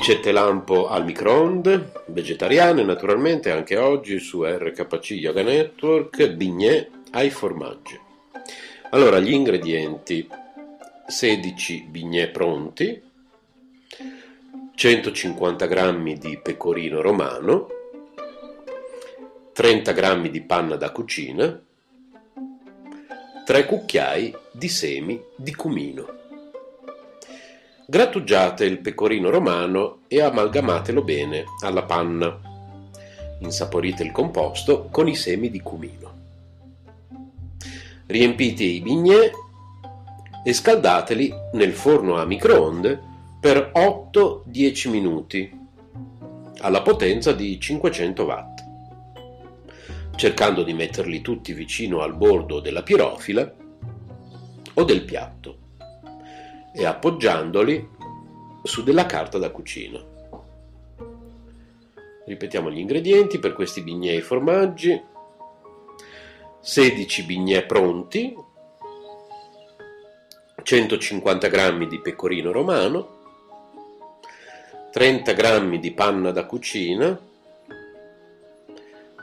Ricette lampo al microonde, vegetariane naturalmente anche oggi su RKC Yoga Network, bignè ai formaggi. Allora, gli ingredienti: 16 bignè pronti, 150 g di pecorino romano, 30 g di panna da cucina, 3 cucchiai di semi di cumino. Grattugiate il pecorino romano e amalgamatelo bene alla panna. Insaporite il composto con i semi di cumino. Riempite i bignè e scaldateli nel forno a microonde per 8-10 minuti alla potenza di 500 watt, cercando di metterli tutti vicino al bordo della pirofila o del piatto e appoggiandoli su della carta da cucina. Ripetiamo gli ingredienti per questi bignè e formaggi. 16 bignè pronti, 150 g di pecorino romano, 30 g di panna da cucina,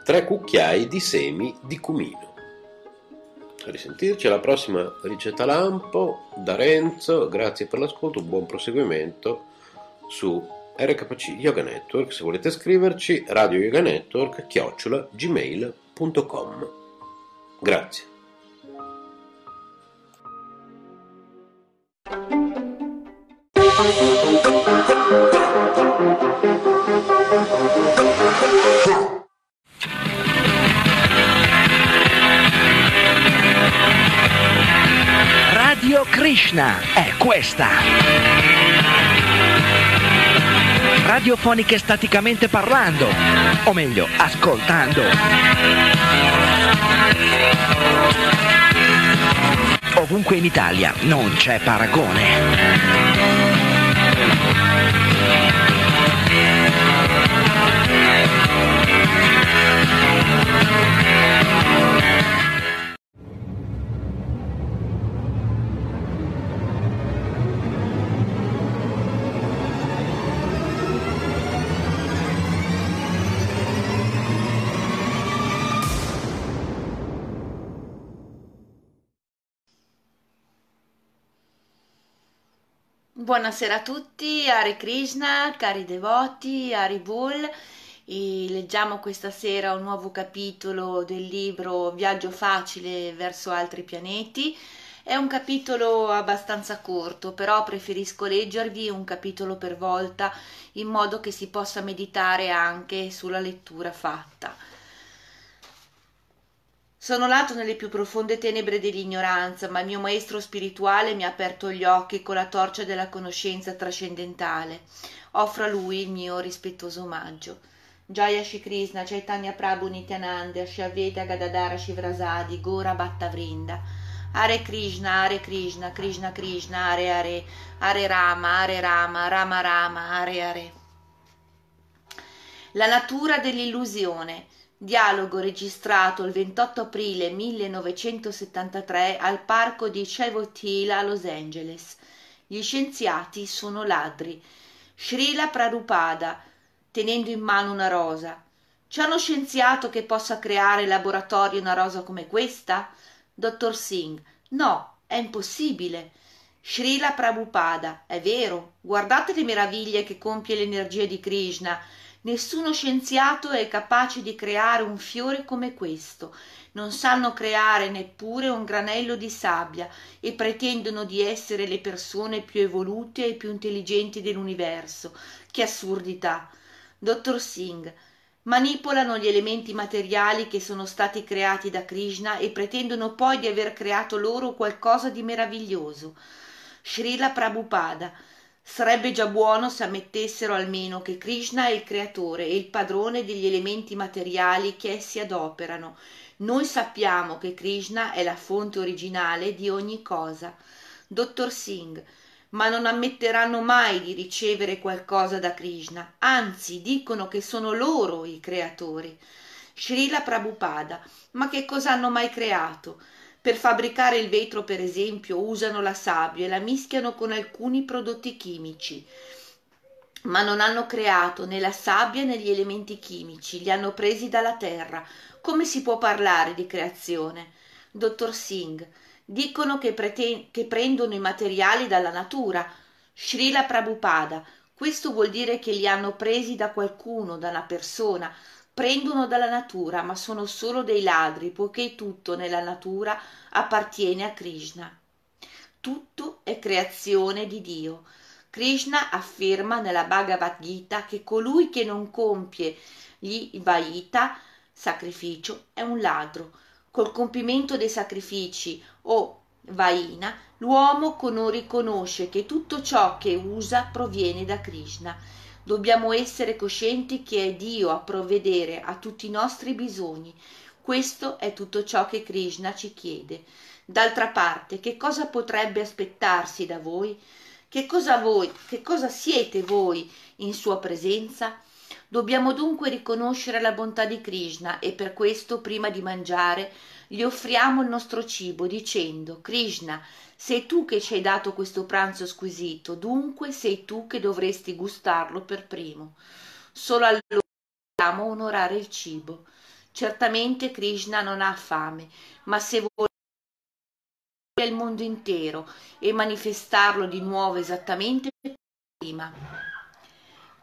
3 cucchiai di semi di cumino a risentirci. Alla prossima ricetta lampo da Renzo, grazie per l'ascolto, buon proseguimento su RKC Yoga Network, se volete scriverci radio yoga network chiocciola gmail.com grazie Radio Krishna è questa. Radiofoniche staticamente parlando, o meglio, ascoltando. Ovunque in Italia non c'è paragone. Buonasera a tutti, Hare Krishna, cari devoti, Hari Bull. E leggiamo questa sera un nuovo capitolo del libro Viaggio facile verso altri pianeti. È un capitolo abbastanza corto, però preferisco leggervi un capitolo per volta in modo che si possa meditare anche sulla lettura fatta. Sono nato nelle più profonde tenebre dell'ignoranza, ma il mio maestro spirituale mi ha aperto gli occhi con la torcia della conoscenza trascendentale. Offro a lui il mio rispettoso omaggio. Jaya Shri Krishna, Chaitanya Prabhu Nityananda, Shyaveta Gadadara Shivrasadi, Gora Bhatta Vrinda. Hare Krishna, Hare Krishna, Krishna Krishna, Hare Hare, Hare Rama, Hare Rama, Rama Rama, Hare Hare. La natura dell'illusione. Dialogo registrato il 28 aprile 1973 al parco di Chevot Hill a Los Angeles. Gli scienziati sono ladri. Srila Prabhupada, tenendo in mano una rosa. C'è uno scienziato che possa creare in laboratorio una rosa come questa? Dottor Singh, no, è impossibile. Srila Prabhupada, è vero, guardate le meraviglie che compie l'energia di Krishna Nessuno scienziato è capace di creare un fiore come questo. Non sanno creare neppure un granello di sabbia e pretendono di essere le persone più evolute e più intelligenti dell'universo. Che assurdità! Dottor Singh, manipolano gli elementi materiali che sono stati creati da Krishna e pretendono poi di aver creato loro qualcosa di meraviglioso. Srila Prabhupada Sarebbe già buono se ammettessero almeno che Krishna è il creatore e il padrone degli elementi materiali che essi adoperano. Noi sappiamo che Krishna è la fonte originale di ogni cosa. Dottor Singh, ma non ammetteranno mai di ricevere qualcosa da Krishna, anzi dicono che sono loro i creatori. Srila Prabhupada, ma che cosa hanno mai creato? Per fabbricare il vetro, per esempio, usano la sabbia e la mischiano con alcuni prodotti chimici, ma non hanno creato né la sabbia né gli elementi chimici, li hanno presi dalla terra. Come si può parlare di creazione? Dottor Singh, dicono che, preten- che prendono i materiali dalla natura. Srila Prabhupada, questo vuol dire che li hanno presi da qualcuno, da una persona, prendono dalla natura, ma sono solo dei ladri, poiché tutto nella natura appartiene a Krishna. Tutto è creazione di Dio. Krishna afferma nella Bhagavad Gita che colui che non compie gli Vaita, sacrificio, è un ladro. Col compimento dei sacrifici o Vaina, l'uomo riconosce che tutto ciò che usa proviene da Krishna Dobbiamo essere coscienti che è Dio a provvedere a tutti i nostri bisogni. Questo è tutto ciò che Krishna ci chiede. D'altra parte, che cosa potrebbe aspettarsi da voi? Che cosa voi, che cosa siete voi in sua presenza? Dobbiamo dunque riconoscere la bontà di Krishna e per questo, prima di mangiare, gli offriamo il nostro cibo dicendo Krishna, sei tu che ci hai dato questo pranzo squisito, dunque sei tu che dovresti gustarlo per primo. Solo allora dobbiamo onorare il cibo. Certamente Krishna non ha fame, ma se vuole il mondo intero e manifestarlo di nuovo esattamente prima.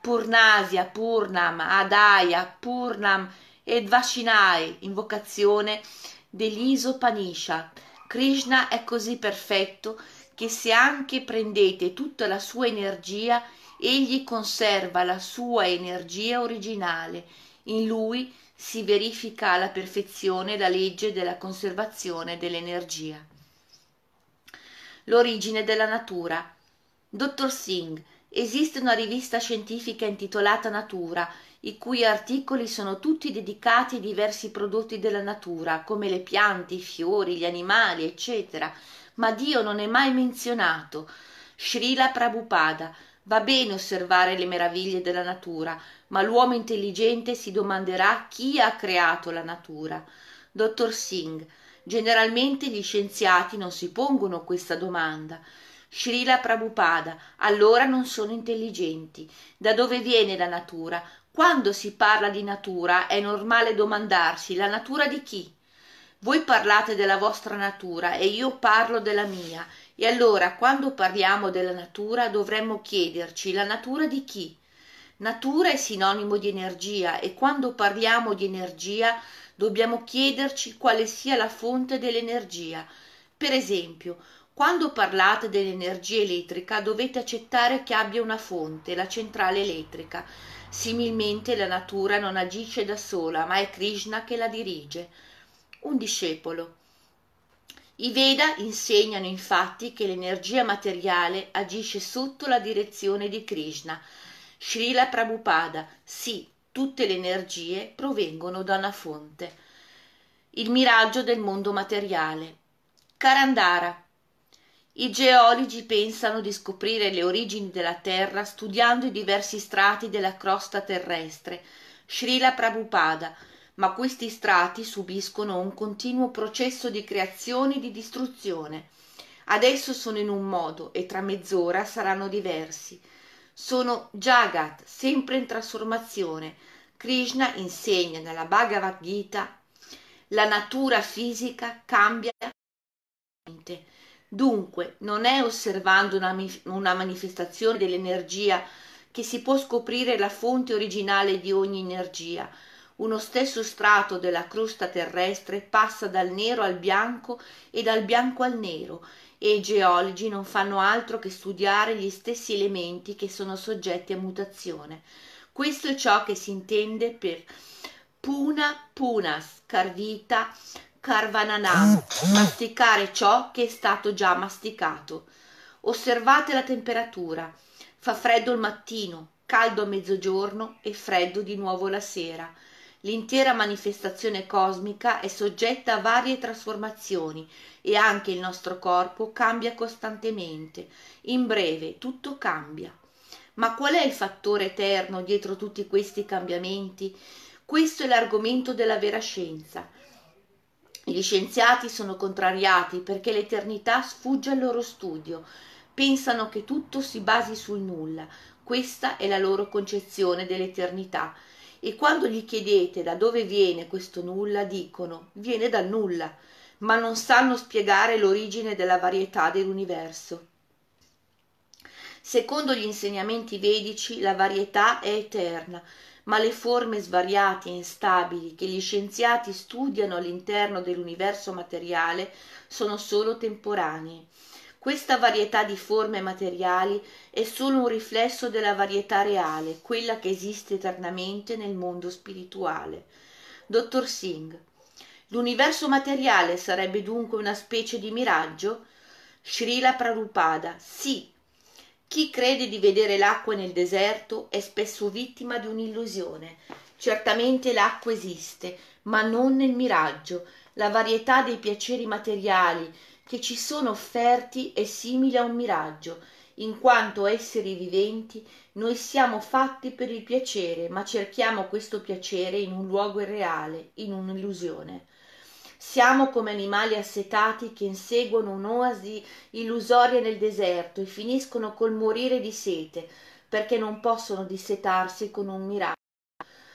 Purnasya, Purnam, Adaya, Purnam ed Vashinai, invocazione degli Isopanishad. Krishna è così perfetto che se anche prendete tutta la sua energia, egli conserva la sua energia originale. In lui si verifica alla perfezione la legge della conservazione dell'energia. L'origine della natura. Dottor Singh, esiste una rivista scientifica intitolata Natura i cui articoli sono tutti dedicati ai diversi prodotti della natura, come le piante, i fiori, gli animali, eccetera, ma Dio non è mai menzionato. Srila Prabhupada Va bene osservare le meraviglie della natura, ma l'uomo intelligente si domanderà chi ha creato la natura. Dottor Singh, generalmente gli scienziati non si pongono questa domanda. Srila Prabhupada, allora non sono intelligenti. Da dove viene la natura? Quando si parla di natura è normale domandarsi la natura di chi? Voi parlate della vostra natura e io parlo della mia, e allora quando parliamo della natura dovremmo chiederci la natura di chi? Natura è sinonimo di energia e quando parliamo di energia dobbiamo chiederci quale sia la fonte dell'energia. Per esempio, quando parlate dell'energia elettrica dovete accettare che abbia una fonte, la centrale elettrica. Similmente la natura non agisce da sola, ma è Krishna che la dirige. Un discepolo. I Veda insegnano infatti che l'energia materiale agisce sotto la direzione di Krishna. Srila Prabhupada, sì, tutte le energie provengono da una fonte. Il miraggio del mondo materiale. Karandara, i geologi pensano di scoprire le origini della Terra studiando i diversi strati della crosta terrestre, Srila Prabhupada, ma questi strati subiscono un continuo processo di creazione e di distruzione. Adesso sono in un modo e tra mezz'ora saranno diversi. Sono Jagat, sempre in trasformazione. Krishna insegna nella Bhagavad Gita la natura fisica cambia Dunque, non è osservando una, una manifestazione dell'energia che si può scoprire la fonte originale di ogni energia. Uno stesso strato della crosta terrestre passa dal nero al bianco e dal bianco al nero e i geologi non fanno altro che studiare gli stessi elementi che sono soggetti a mutazione. Questo è ciò che si intende per puna punas, carvita carvananam, masticare ciò che è stato già masticato. Osservate la temperatura. Fa freddo il mattino, caldo a mezzogiorno e freddo di nuovo la sera. L'intera manifestazione cosmica è soggetta a varie trasformazioni e anche il nostro corpo cambia costantemente. In breve, tutto cambia. Ma qual è il fattore eterno dietro tutti questi cambiamenti? Questo è l'argomento della vera scienza. Gli scienziati sono contrariati perché l'eternità sfugge al loro studio, pensano che tutto si basi sul nulla, questa è la loro concezione dell'eternità. E quando gli chiedete da dove viene questo nulla, dicono viene dal nulla, ma non sanno spiegare l'origine della varietà dell'universo. Secondo gli insegnamenti vedici la varietà è eterna, ma le forme svariate e instabili che gli scienziati studiano all'interno dell'universo materiale sono solo temporanee. Questa varietà di forme materiali è solo un riflesso della varietà reale, quella che esiste eternamente nel mondo spirituale. Dottor Singh. L'universo materiale sarebbe dunque una specie di miraggio? Srila Prabhupada. Sì, chi crede di vedere l'acqua nel deserto è spesso vittima di un'illusione. Certamente l'acqua esiste, ma non nel miraggio. La varietà dei piaceri materiali che ci sono offerti è simile a un miraggio. In quanto esseri viventi, noi siamo fatti per il piacere, ma cerchiamo questo piacere in un luogo irreale, in un'illusione. Siamo come animali assetati che inseguono un'oasi illusoria nel deserto e finiscono col morire di sete, perché non possono dissetarsi con un miracolo.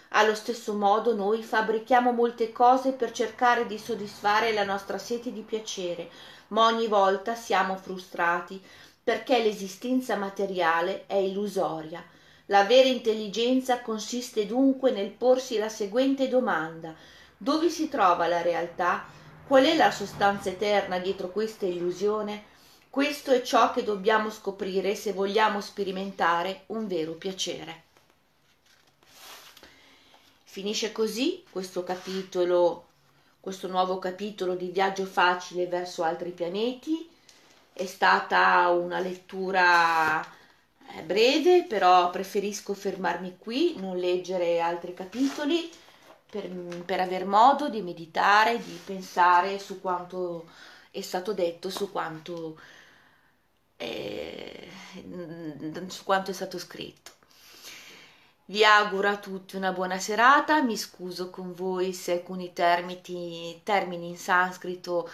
Allo stesso modo noi fabbrichiamo molte cose per cercare di soddisfare la nostra sete di piacere, ma ogni volta siamo frustrati perché l'esistenza materiale è illusoria. La vera intelligenza consiste dunque nel porsi la seguente domanda dove si trova la realtà? Qual è la sostanza eterna dietro questa illusione? Questo è ciò che dobbiamo scoprire se vogliamo sperimentare un vero piacere. Finisce così questo capitolo, questo nuovo capitolo di viaggio facile verso altri pianeti. È stata una lettura eh, breve, però preferisco fermarmi qui, non leggere altri capitoli per, per aver modo di meditare, di pensare su quanto è stato detto, su quanto, è, su quanto è stato scritto. Vi auguro a tutti una buona serata, mi scuso con voi se alcuni termini, termini in sanscrito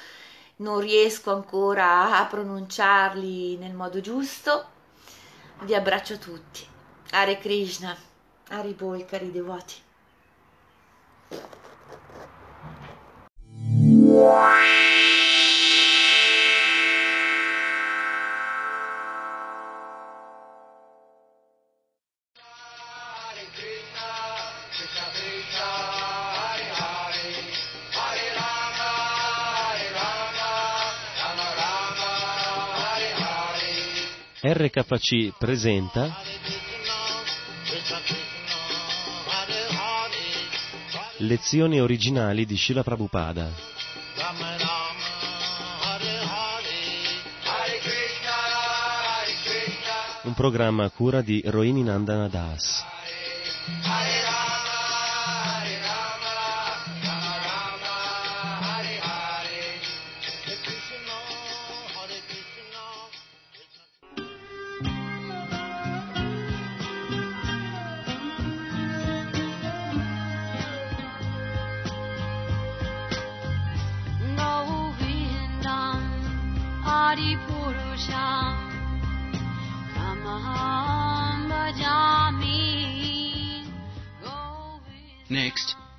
non riesco ancora a pronunciarli nel modo giusto. Vi abbraccio tutti. Hare Krishna, Haribol, cari devoti. RKC presenta Lezioni originali di Srila Prabhupada. Un programma a cura di Rohini Nandana Das.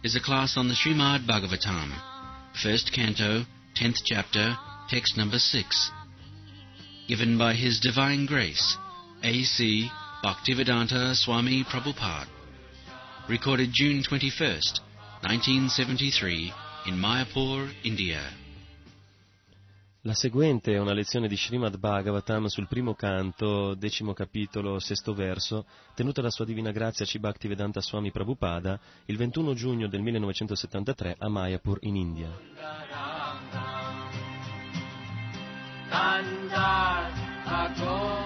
Is a class on the Srimad Bhagavatam, first canto, tenth chapter, text number six, given by His Divine Grace, A.C. Bhaktivedanta Swami Prabhupada, recorded June 21st, 1973, in Mayapur, India. La seguente è una lezione di Srimad Bhagavatam sul primo canto, decimo capitolo, sesto verso, tenuta da Sua Divina Grazia C. Bhaktivedanta Swami Prabhupada il 21 giugno del 1973 a Mayapur in India. ॐ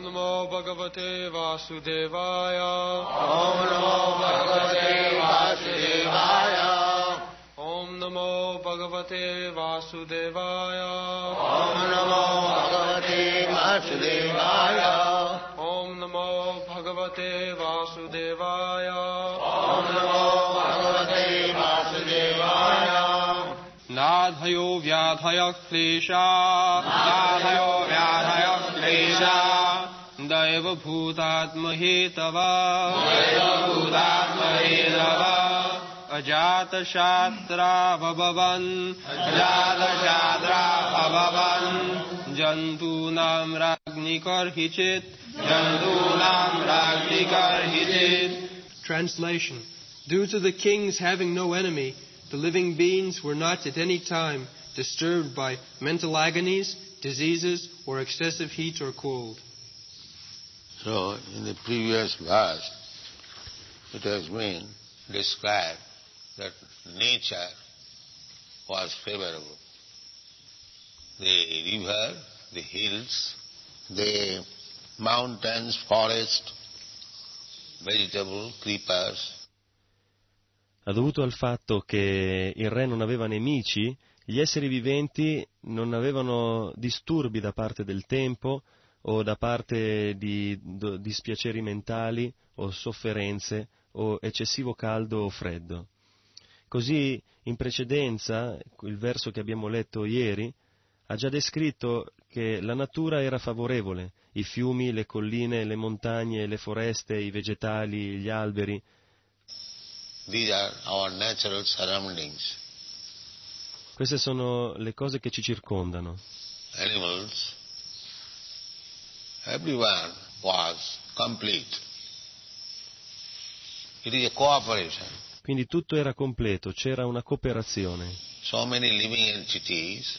नमो भगवते वासुदेवाय। ॐ नमो भगवते वासुदेवाय। ॐ नमो भगवते वासुदेवाय। ॐ नमो भगवते वासुदेवाय। ॐ नमो भगवते वासुदेवाय। ॐ नमो भगवते वासुदेवाय। नाधयो व्याधयः क्लेशा। नाधयो व्याधयः क्लेशा दैवभूतात्महेतवा दैवभूतात्महेतवा अजातशात्रा भवन् अजातशात्रा भवन् जन्तूनां राज्ञिकर्हिचित् जन्तूनां राज्ञिकर्हिचित् Translation Due to the kings having no enemy, the living beings were not at any time disturbed by mental agonies, diseases, or excessive heat or cold. So, in the previous verse, it has been described that nature was favorable. The river, the hills, the mountains, forest, vegetable, creepers, Ha dovuto al fatto che il re non aveva nemici, gli esseri viventi non avevano disturbi da parte del tempo o da parte di dispiaceri mentali o sofferenze o eccessivo caldo o freddo. Così in precedenza, il verso che abbiamo letto ieri, ha già descritto che la natura era favorevole, i fiumi, le colline, le montagne, le foreste, i vegetali, gli alberi, these are our natural surroundings. Queste sono le cose che ci circondano. Animals, everyone was complete. It is a cooperation. Quindi tutto era completo, c'era una cooperazione. So many living entities,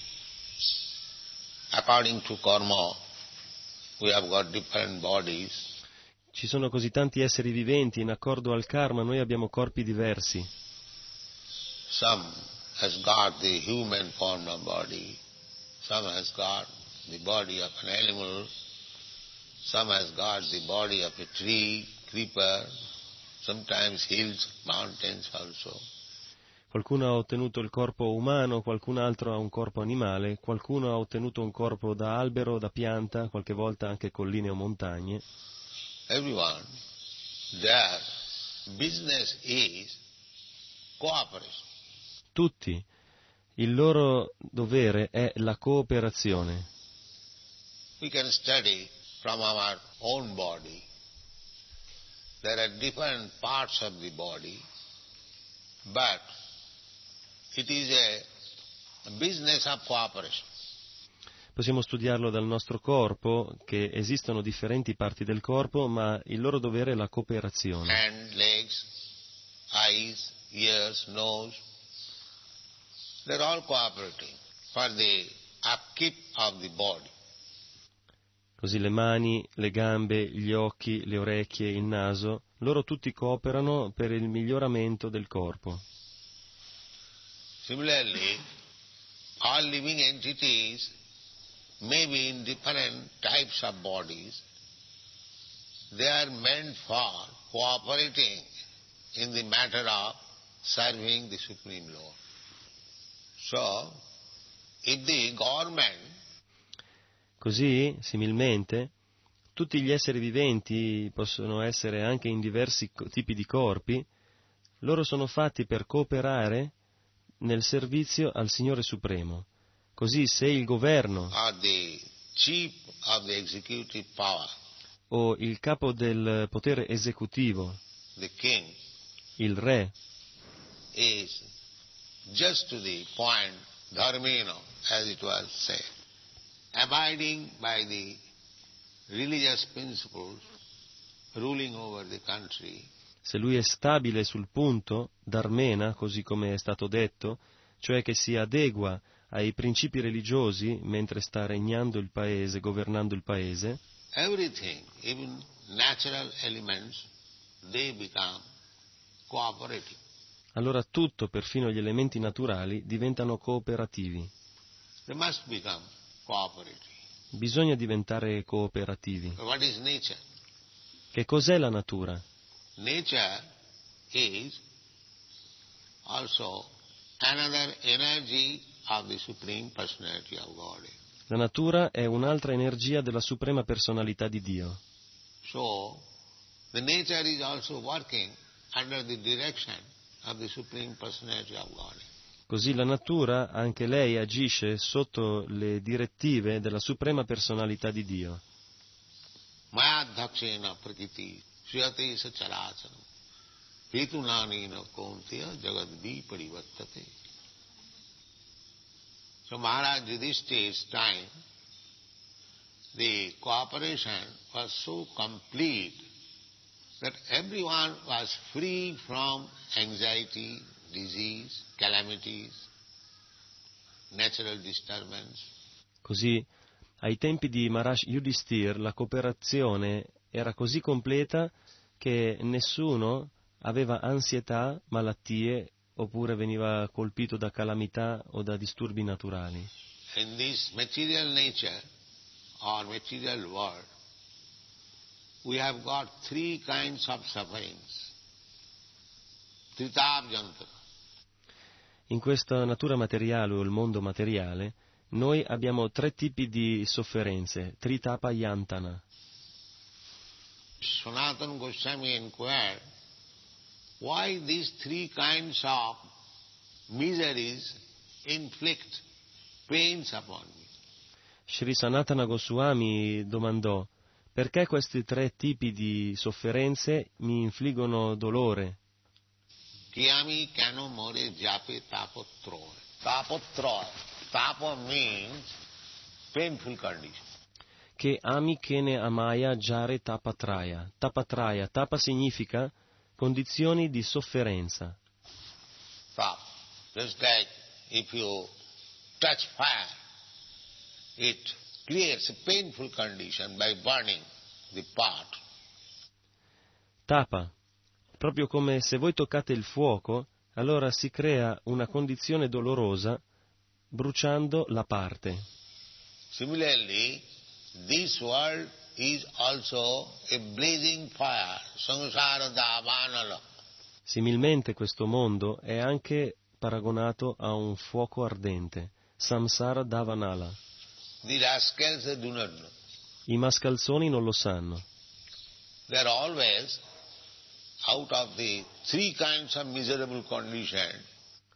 according to karma, we have got different bodies. Ci sono così tanti esseri viventi, in accordo al karma noi abbiamo corpi diversi. Some has got the human form of body, some has got the body of an animal, some has got the body of a tree, creeper, sometimes hills, mountains also. Qualcuno ha ottenuto il corpo umano, qualcun altro ha un corpo animale, qualcuno ha ottenuto un corpo da albero, da pianta, qualche volta anche colline o montagne. Everyone, their business is cooperation. Tutti. Il loro dovere è la cooperazione. Body. Possiamo studiarlo dal nostro corpo, che esistono differenti parti del corpo, ma il loro dovere è la cooperazione. Hand, legs, eyes, ears, nose, they're all cooperating for the upkeep of the body. Così le mani, le gambe, gli occhi, le orecchie, il naso, loro tutti cooperano per il miglioramento del corpo. Similarly, all living entities may be in different types of bodies. They are meant for cooperating in the matter of serving the Supreme Lord. So, if the government Così, similmente, tutti gli esseri viventi possono essere anche in diversi tipi di corpi, loro sono fatti per cooperare nel servizio al Signore Supremo. Così se il governo power, o il capo del potere esecutivo, king, il re, is just to the point, dharmino, as it was said, abiding by the religious principles ruling over the country, se lui è stabile sul punto, d'armena, così come è stato detto, cioè che si adegua ai principi religiosi mentre sta regnando il paese, governando il paese, everything, even natural elements, they become cooperative. Allora tutto, perfino gli elementi naturali, diventano cooperativi. Bisogna diventare cooperativi. Che cos'è la natura? La natura è un'altra energia della suprema personalità di Dio. So, the nature is also working under the direction Così la natura, anche lei, agisce sotto le direttive della suprema personalità di Dio. Mayadhakshena prakriti suyate sacharachanam hetunanena konteya jagadvi parivartate. So Maharaj Yudhishthir's time, the cooperation was so complete that everyone was free from anxiety, disease, calamities, natural disturbance. Così, ai tempi di Maharaj Yudhisthira, la cooperazione era così completa che nessuno aveva ansietà, malattie oppure veniva colpito da calamità o da disturbi naturali. In this material nature or material world, we have got three kinds of sufferings. In questa natura materiale o il mondo materiale, noi abbiamo tre tipi di sofferenze, tritapa yantana. Sanatana Goswami inquired, why these three kinds of miseries inflict pains upon me? Sri Sanatana Goswami domandò perché questi tre tipi di sofferenze mi infliggono dolore? Kiyami kano more jape tapotroy. Tapotroy. Tapa means painful condition. Che ami kene amaya jare tapatraya. Tapatraya, tapa significa condizioni di sofferenza. Tap. Just like if you touch fire, it creates a painful condition by burning the part. Tapa, proprio come se voi toccate il fuoco, allora si crea una condizione dolorosa bruciando la parte. Similarly, this world is also a blazing fire, samsara davanala. Similmente questo mondo è anche paragonato a un fuoco ardente, samsara davanala. I mascalzoni non lo sanno. They are always out of the three kinds of miserable condition.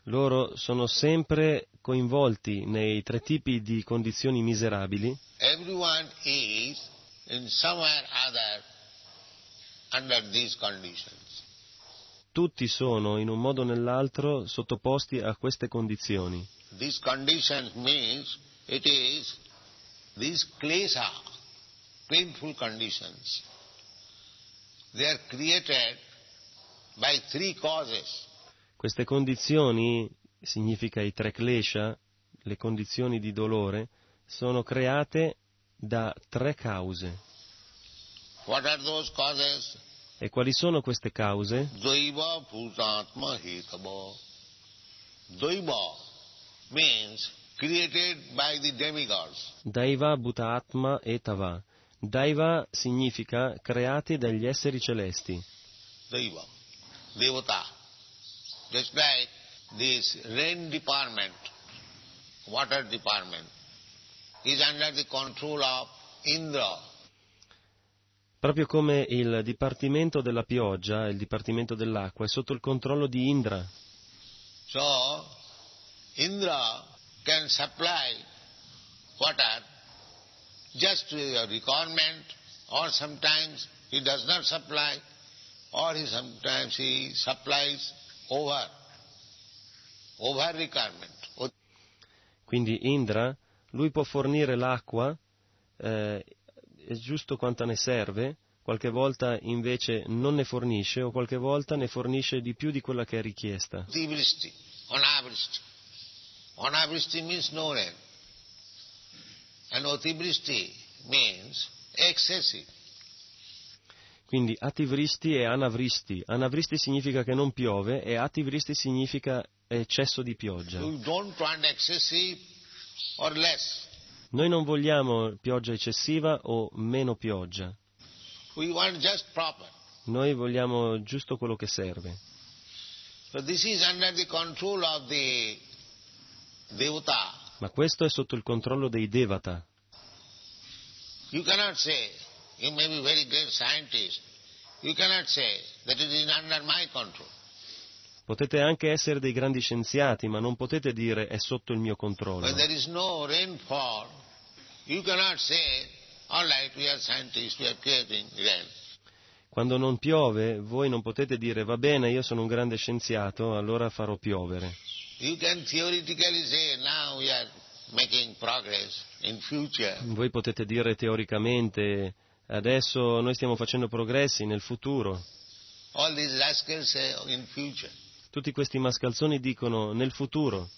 Loro sono sempre coinvolti nei tre tipi di condizioni miserabili. Everyone is in somewhere other under these conditions. Tutti sono in un modo o nell'altro sottoposti a queste condizioni. These conditions means it is these klesha, painful conditions. They are created by three causes. Queste condizioni, significa i tre klesha, le condizioni di dolore, sono create da tre cause. What are those causes? E quali sono queste cause? Daiva Bhutatma Hetava. Daiva means created by the demigods. Daiva Bhutatma e Tava. Daiva significa creati dagli esseri celesti. Daiva, Devata. Just like this rain department, water department, is under the control of Indra. Proprio come il Dipartimento della pioggia, il Dipartimento dell'acqua, è sotto il controllo di Indra. So, Indra can supply water just to your requirement, or sometimes he does not supply, or he sometimes he supplies over, over requirement. Quindi Indra, lui può fornire l'acqua eh, è giusto quanto ne serve, qualche volta invece non ne fornisce o qualche volta ne fornisce di più di quella che è richiesta. Ativrishti, anavrishti. Anavrishti means no rain. And ativrishti means excessive. Quindi ativristi e anavristi. Anavristi significa che non piove e ativristi significa eccesso di pioggia. We don't want excessive or less. Noi non vogliamo pioggia eccessiva o meno pioggia. We want just proper. Noi vogliamo giusto quello che serve. So this is under the control of the. Ma questo è sotto il controllo dei Devata. You cannot say, you may be very great scientist, you cannot say that it is under my control. Potete anche essere dei grandi scienziati, ma non potete dire è sotto il mio controllo. When there is no rainfall, you cannot say, all right, we are scientists, we are creating rain. Quando non piove, voi non potete dire va bene, io sono un grande scienziato, allora farò piovere. Voi potete dire teoricamente adesso noi stiamo facendo progressi nel futuro. Tutti questi mascalzoni dicono nel futuro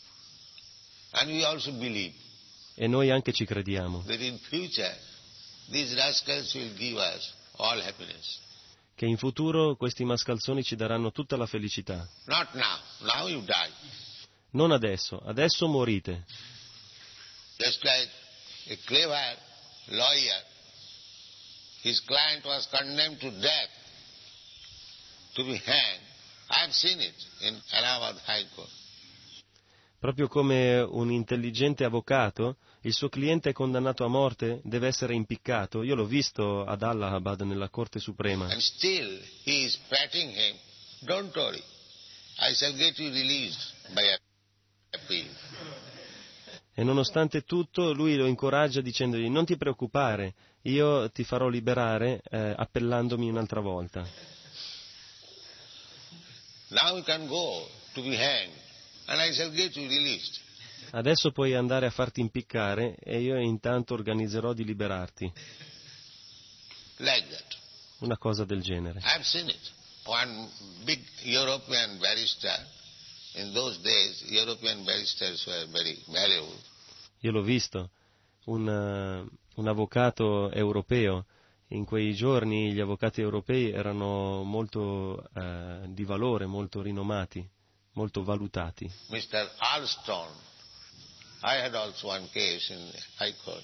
e noi anche ci crediamo che in futuro questi mascalzoni ci daranno tutta la felicità. Not now. Now you die. Non adesso, adesso morite. Just like a clever lawyer, his client was condemned to death, to be hanged. I've seen it in Allahabad High Court. Proprio come un intelligente avvocato, il suo cliente è condannato a morte, deve essere impiccato. Io l'ho visto ad Allahabad nella Corte Suprema. And still he is patting him. Don't worry. I shall get you released by appeal. E nonostante tutto lui lo incoraggia dicendogli non ti preoccupare, io ti farò liberare eh, appellandomi un'altra volta. Adesso puoi andare a farti impiccare e io intanto organizzerò di liberarti. Like. Una cosa del genere. I've seen it. One big European barrister, in those days, European barristers were very valuable. Io l'ho visto, un, eh, un avvocato europeo. In quei giorni gli avvocati europei erano molto eh, di valore, molto rinomati, molto valutati. Mr. Alston, I had also one case in High Court.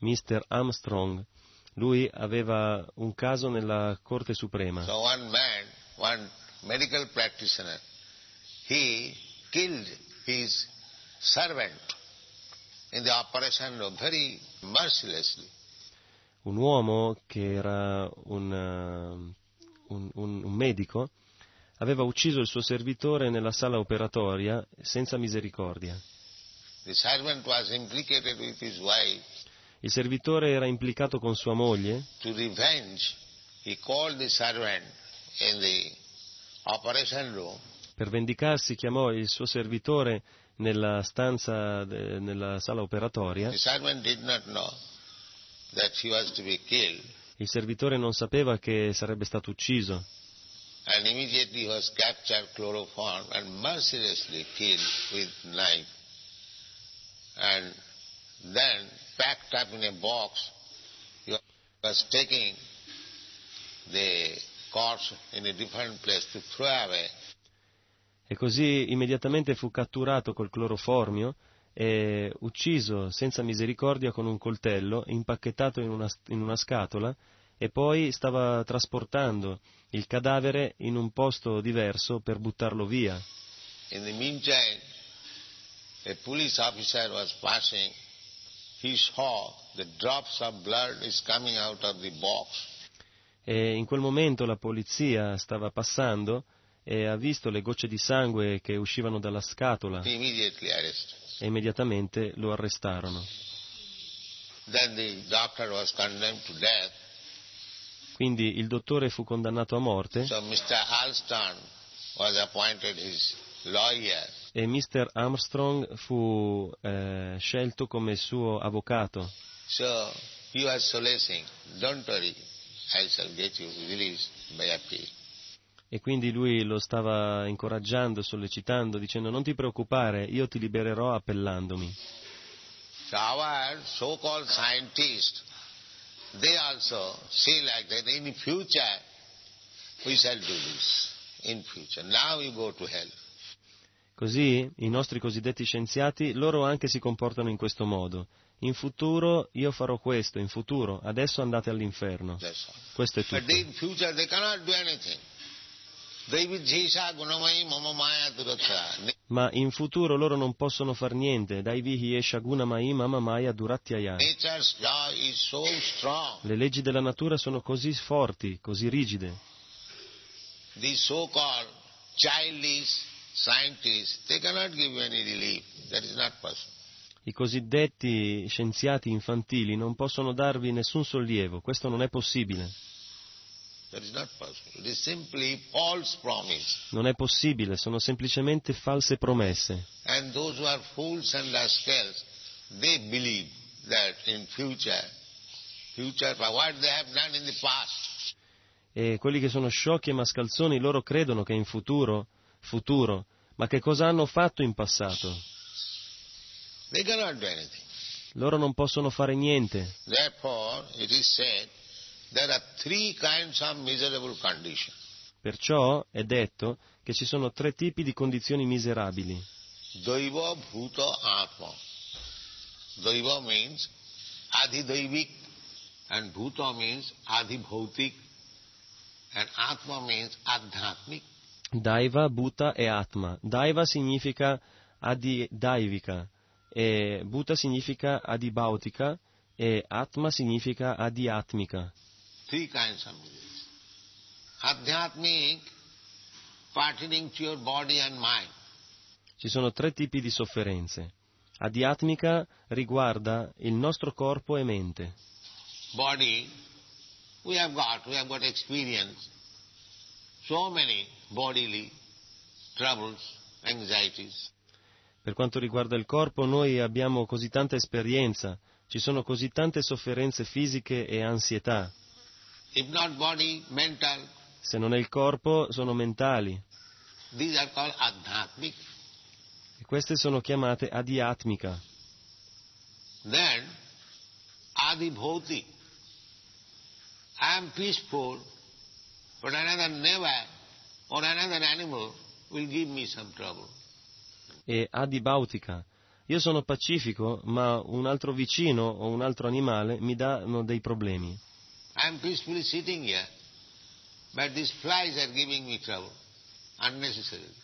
Mr. Armstrong, lui aveva un caso nella Corte Suprema. So one man, one medical practitioner, he killed his servant in the operation very mercilessly. Un uomo che era un, uh, un, un, un medico aveva ucciso il suo servitore nella sala operatoria senza misericordia. The servant was implicated with his wife. Il servitore era implicato con sua moglie. To revenge, he called the servant in the operation room Per vendicarsi chiamò il suo servitore nella stanza, nella sala operatoria. He Il servitore non sapeva che sarebbe stato ucciso and immediately was captured, chloroformed, and mercilessly killed with knife, and then packed up in a box. He was taking the corpse in a different place to throw away. E così immediatamente fu catturato col cloroformio e ucciso senza misericordia con un coltello, impacchettato in una, in una scatola e poi stava trasportando il cadavere in un posto diverso per buttarlo via. In the meantime, a police officer was passing. He saw the drops of blood is coming out of the box. E in quel momento la polizia stava passando e ha visto le gocce di sangue che uscivano dalla scatola e immediatamente lo arrestarono. Quindi il dottore fu condannato a morte e Mr. Armstrong fu eh, scelto come suo avvocato. So You are solacing. Don't worry. I shall get you released by appeal. E quindi lui lo stava incoraggiando, sollecitando, dicendo non ti preoccupare, io ti libererò appellandomi. So our so-called scientists, they also say like that, in future we shall do this. In future. Now you go to hell. Così i nostri cosiddetti scienziati, loro anche si comportano in questo modo. In futuro io farò questo, in futuro, adesso andate all'inferno. Questo è tutto. Ma in futuro loro non possono far niente. Dai vihi esha guna mai mama maya duratyaya. Le leggi della natura sono così forti, così rigide. These so-called childish scientists, they cannot give you any relief. That is not possible. I cosiddetti scienziati infantili non possono darvi nessun sollievo, questo non è possibile. Non è possibile, sono semplicemente false promesse. E quelli che sono sciocchi e mascalzoni, loro credono che in futuro, futuro, ma che cosa hanno fatto in passato? Loro non possono fare niente. Therefore, it is said Perciò è detto che ci sono tre tipi di condizioni miserabili. Daiva Bhuta Atma. Daiva means Adhidaivik and Bhuta means Adhibhautik and Atma means Adhyatmik. Daiva, Bhuta e Atma. Daiva significa adidaivika, e Bhuta significa adibautica e Atma significa adiatmica. Three kinds of miseries. Adhyatmik pertaining to your body and mind. Ci sono tre tipi di sofferenze. Adiatmica riguarda il nostro corpo e mente. Body, we have got, we have got experience. So many bodily troubles, anxieties. Per quanto riguarda il corpo, noi abbiamo così tanta esperienza, ci sono così tante sofferenze fisiche e ansietà. If not body, mental, Se non è il corpo, sono mentali. these are called adhyatmic. E queste sono chiamate adiatmica. Then, adhibhautik. I am peaceful, but another neighbor or another animal will give me some trouble. E adibautica. Io sono pacifico, ma un altro vicino o un altro animale mi danno dei problemi. I am peacefully sitting here, but these flies are giving me trouble, unnecessarily.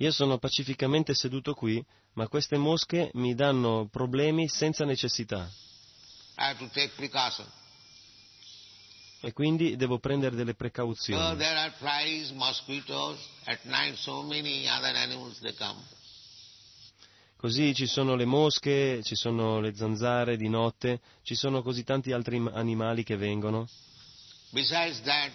Io sono pacificamente seduto qui, ma queste mosche mi danno problemi senza necessità. E quindi devo prendere delle So precauzioni. there are flies, mosquitoes, at night so many other animals they come. Così ci sono le mosche, ci sono le zanzare di notte, ci sono così tanti altri im- animali che vengono. Besides that,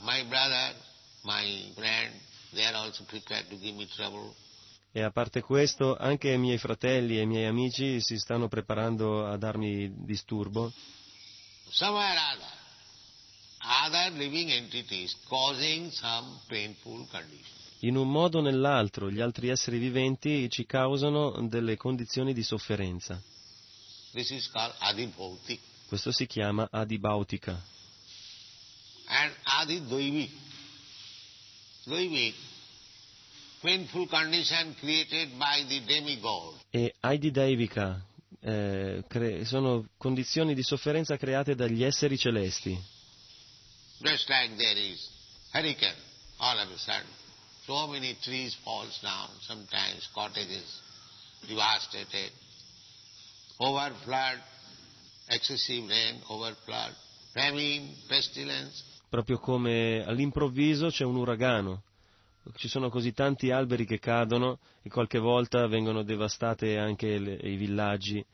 my brother, my friend, they are also prepared to give me trouble. E a parte questo, anche i miei fratelli e i miei amici si stanno preparando a darmi disturbo. Somewhere other, other living entities causing some painful condition. In un modo o nell'altro, gli altri esseri viventi ci causano delle condizioni di sofferenza. Questo si chiama adibautica. And adidvaivik. Dvaivik, painful condition created by the demigod. E Aididaivica eh, cre- sono condizioni di sofferenza create dagli esseri celesti. Just like there is hurricane, all of a sudden. So many trees falls down, sometimes cottages devastated. Over flood, excessive rain, over flood, famine, pestilence. Proprio come all'improvviso c'è un uragano, ci sono così tanti alberi che cadono e qualche volta vengono devastate anche le- i villaggi,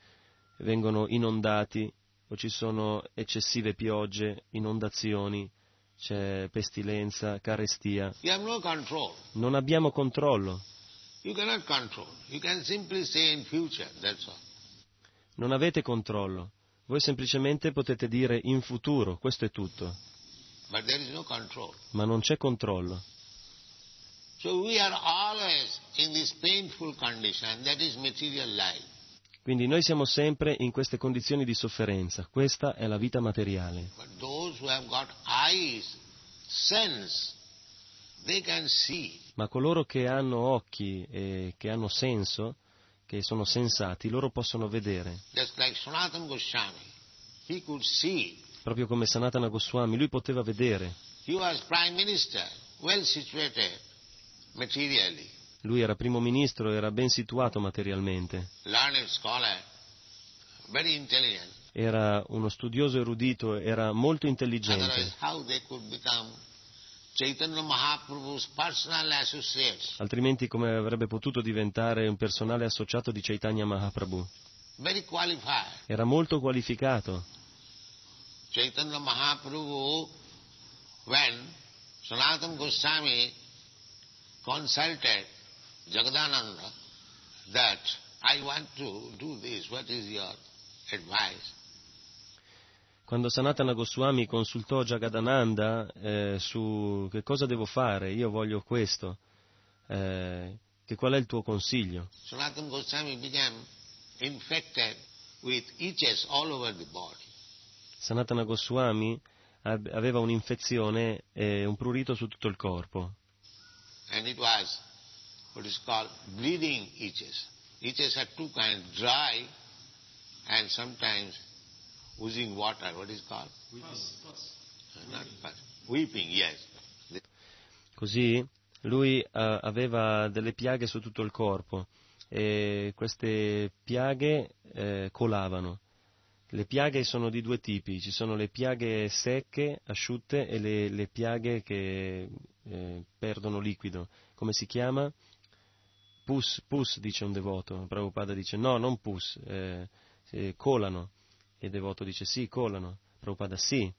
vengono inondati o ci sono eccessive piogge, inondazioni, c'è pestilenza, carestia. Non abbiamo controllo, non avete controllo. Voi semplicemente potete dire in futuro, questo è tutto, ma non c'è controllo. Quindi noi siamo sempre in queste condizioni di sofferenza, questa è la vita materiale. Ma coloro che hanno occhi e che hanno senso, che sono sensati, loro possono vedere. Proprio come Sanatana Goswami, lui poteva vedere. Lui era primo ministro, era ben situato materialmente, learned scholar. Era uno studioso erudito, era molto intelligente. Altrimenti come avrebbe potuto diventare un personale associato di Chaitanya Mahaprabhu? Era molto qualificato. Chaitanya Mahaprabhu, when Sanatana Goswami consulted Jagadananda that I want to do this, what is your? Quando Sanatana Goswami consultò Jagadananda eh, su che cosa devo fare, io voglio questo, eh, che qual è il tuo consiglio? Sanatana Goswami became infected with itches all over the body. Sanatana Goswami aveva un'infezione e un prurito su tutto il corpo And it was what is called bleeding itches. Itches are two kinds, dry and sometimes oozing water. What is called? Uh, Not pus. Weeping, yes. Così lui eh, aveva delle piaghe su tutto il corpo e queste piaghe eh, colavano. Le piaghe sono di due tipi, ci sono le piaghe secche, asciutte e le, le piaghe che eh, perdono liquido. Come si chiama? Pus, pus dice un devoto, Prabhupada dice no, non pus, eh, eh, colano. E il devoto dice sì, colano. Prabhupada sì.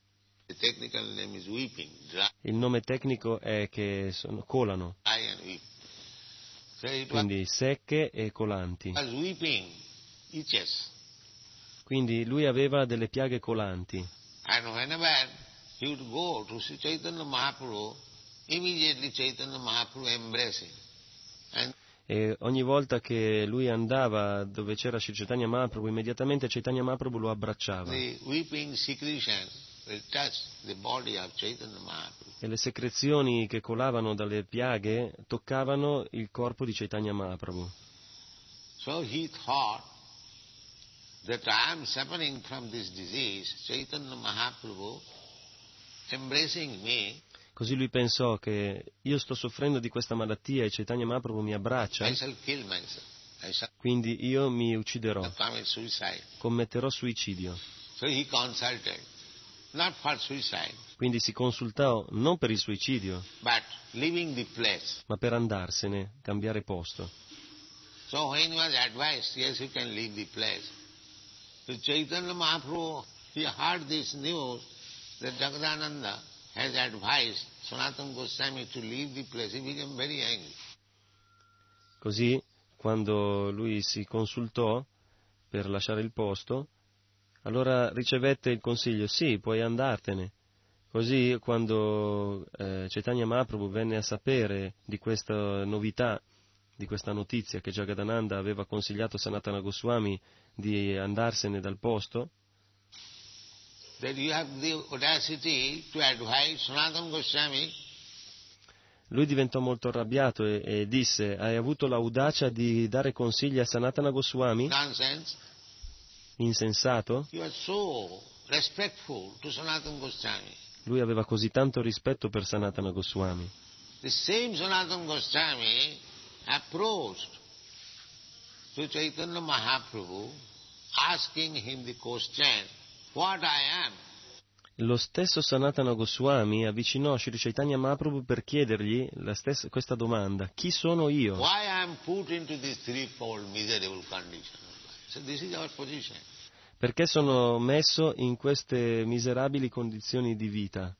Il nome tecnico è che sono, colano, quindi secche e colanti. Quindi lui aveva delle piaghe colanti E ogni volta che lui andava dove c'era Sri Chaitanya Mahaprabhu, immediatamente Chaitanya Mahaprabhu lo abbracciava e le secrezioni che colavano dalle piaghe toccavano il corpo di Chaitanya Mahaprabhu. So he thought that I am suffering from this disease, Chaitanya Mahaprabhu embracing me, Così lui pensò che io sto soffrendo di questa malattia e Chaitanya Mahaprabhu mi abbraccia, quindi io mi ucciderò, commetterò suicidio. Quindi si consultò non per il suicidio, ma per andarsene, cambiare posto. So when he was advised, yes, you can leave the place. So Chaitanya Mahaprabhu, he heard this news that Jagadananda has advised Sanatana Goswami to leave the place. He became very angry. Così, quando lui si consultò per lasciare il posto, allora ricevette il consiglio, sì, puoi andartene. Così, quando eh, Chaitanya Mahaprabhu venne a sapere di questa novità, di questa notizia che Jagadananda aveva consigliato Sanatana Goswami di andarsene dal posto, That you have the audacity to advise Sanatana Goswami lui diventò molto arrabbiato e, e disse, hai avuto l'audacia di dare consigli a Sanatana Goswami, nonsense. insensato? So respectful to Sanatana Goswami. Lui aveva così tanto rispetto per Sanatana Goswami. The same Sanatana Goswami approached to Chaitanya Mahaprabhu asking him the question. Lo stesso Sanatana Goswami avvicinò Sri Chaitanya Mahaprabhu per chiedergli la stessa- questa domanda, chi sono io? Perché sono messo in queste miserabili condizioni di vita?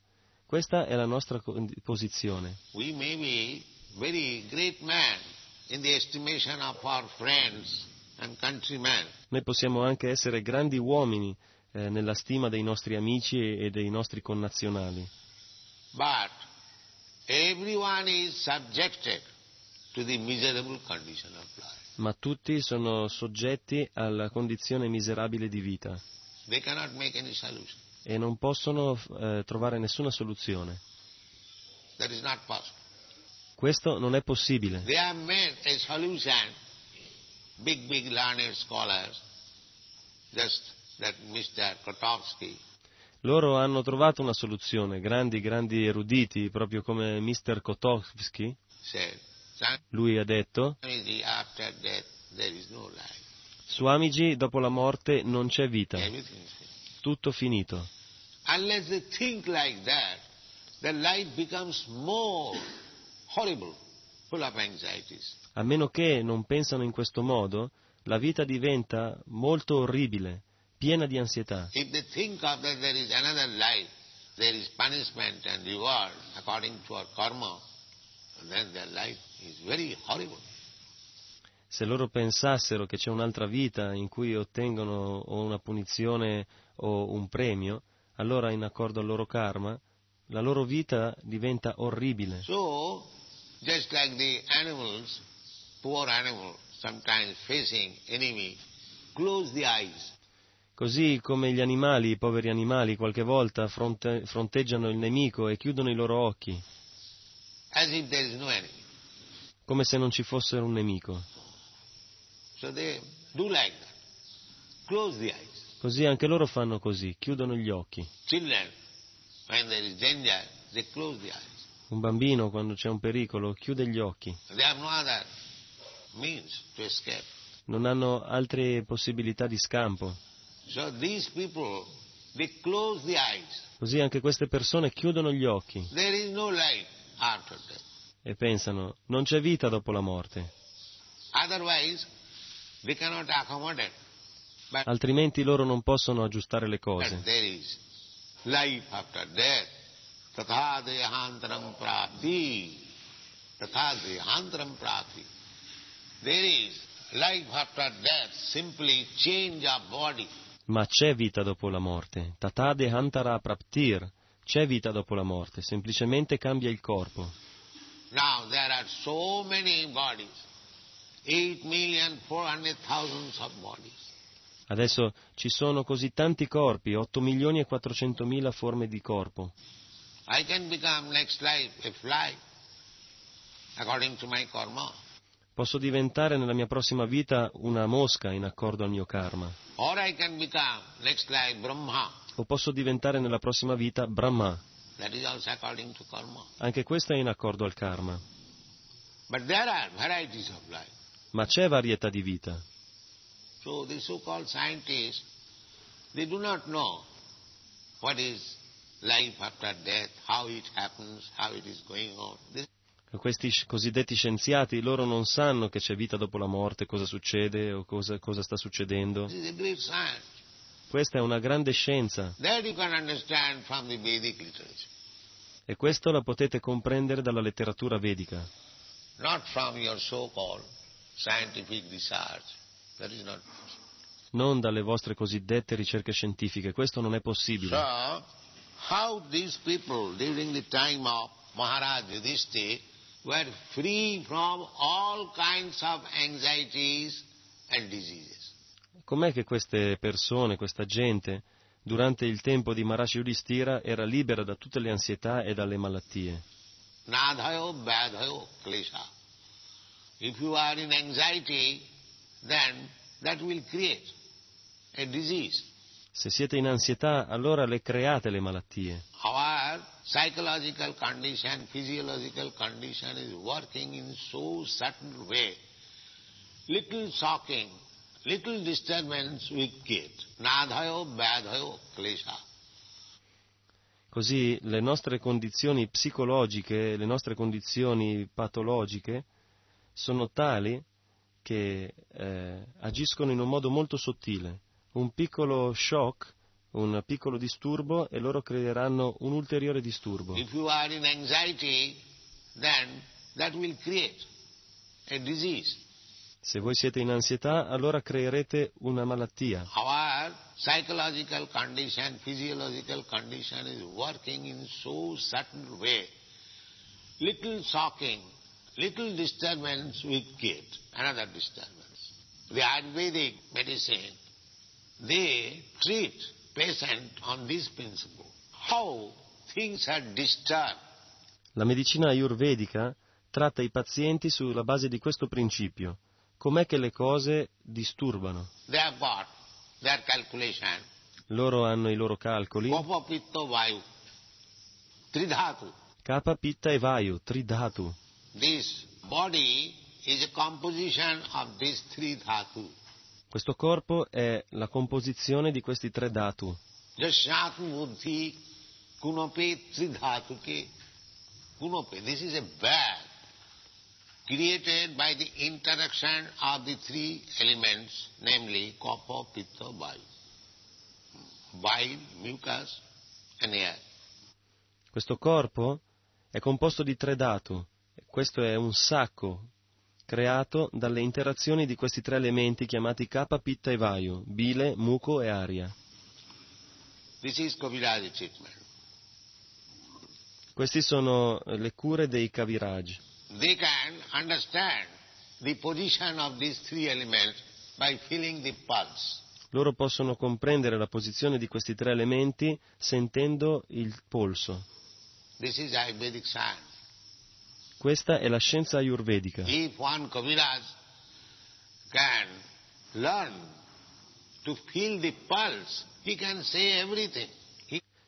Questa è la nostra posizione. We may be very great man in the estimation of our friends and countrymen. Noi possiamo anche essere grandi uomini eh, nella stima dei nostri amici e, e dei nostri connazionali. But everyone is subjected to the miserable condition of life. Ma tutti sono soggetti alla condizione miserabile di vita They cannot make any solution. e non possono eh, trovare nessuna soluzione. That is not possible. Questo non è possibile. They have made a solution, big, big learned scholars, just Loro hanno trovato una soluzione, grandi, grandi eruditi, proprio come Mr. Kotovsky. Lui ha detto, Swamiji. Swamiji, dopo la morte non c'è vita, tutto finito. Unless they think like that, their life becomes more horrible, full of anxieties. A meno che non pensano in questo modo, la vita diventa molto orribile, piena di ansietà. Se loro pensassero che c'è un'altra vita in cui ottengono o una punizione o un premio, allora in accordo al loro karma, la loro vita diventa orribile. So, just like the animals, poor animals, sometimes facing enemy, close the eyes. Così come gli animali, i poveri animali, qualche volta fronte- fronteggiano il nemico e chiudono i loro occhi, no come se non ci fosse un nemico. So like. Così anche loro fanno così, chiudono gli occhi. Children, danger. Un bambino, quando c'è un pericolo, chiude gli occhi. No. Non hanno altre possibilità di scampo. So these people, they close the eyes. Così anche queste persone chiudono gli occhi There is no life after death. e pensano, non c'è vita dopo la morte. Otherwise, they cannot accommodate. But Altrimenti loro non possono aggiustare le cose. there is life after death. Tatha dehantaram prati. Tatha dehantaram prati. There is life after death, simply change of body. Ma c'è vita dopo la morte. Tatade Hantara Praptir. C'è vita dopo la morte, semplicemente cambia il corpo. Now there are so many bodies, 8,400,000 of bodies. Adesso ci sono così tanti corpi, 8 milioni e 400 mila forme di corpo. I can become next life a fly, according to my karma. Posso diventare nella mia prossima vita una mosca in accordo al mio karma. O posso diventare nella prossima vita Brahma. Anche questo è in accordo al karma. Ma c'è varietà di vita. So the so-called scientists, they do not know what is life after death, how it happens, how it is going on. This Questi cosiddetti scienziati, loro non sanno che c'è vita dopo la morte, cosa succede o cosa, cosa sta succedendo. Questa è una grande scienza e questo la potete comprendere dalla letteratura vedica, non dalle vostre cosiddette ricerche scientifiche. Questo non è possibile. So, how these people during the time of Maharaj Yudhishthir were free from all kinds of anxieties and diseases. Com'è che queste persone, questa gente, durante il tempo di Maharashi Yudhishthira era libera da tutte le ansietà e dalle malattie? Nadhayo badhayo klesha. If you are in anxiety, then that will create a disease. Se siete in ansietà, allora le create le malattie. Our psychological condition, physiological condition is working in so certain way. Little shocking, little disturbance we get. Nadhayo badhayo klesha. Così le nostre condizioni psicologiche, le nostre condizioni patologiche sono tali che eh, agiscono in un modo molto sottile. Un piccolo shock, un piccolo disturbo e loro creeranno un ulteriore disturbo. Anxiety, will create. Se voi siete in ansietà, allora creerete una malattia. Our psychological condition, physiological condition is working in so certain way. Little shocking, little disturbance we get, another disturbance. The Ayurvedic medicine, they treat La medicina ayurvedica tratta i pazienti sulla base di questo principio. Com'è che le cose disturbano? They have got their calculation. Loro hanno i loro calcoli. Kapha, Pitta e Vayu, Tridhatu. This body is a composition of these three dhatu. Questo corpo è la composizione di questi tre dhatu. Jashat buddhi kunope tridhatuke kunope. This is a bag created by the interaction of the three elements, namely copper, pitta, vayu. Bile, mucus and air. Questo corpo è composto di tre dhatu. Questo è un sacco creato dalle interazioni di questi tre elementi chiamati Kapha, Pitta e Vayu, bile, muco e aria. Queste sono le cure dei Kaviraj. They can understand the position of these three elements by feeling the pulse. Loro possono comprendere la posizione di questi tre elementi sentendo il polso. This is Ayurvedic science. Questa è la scienza ayurvedica.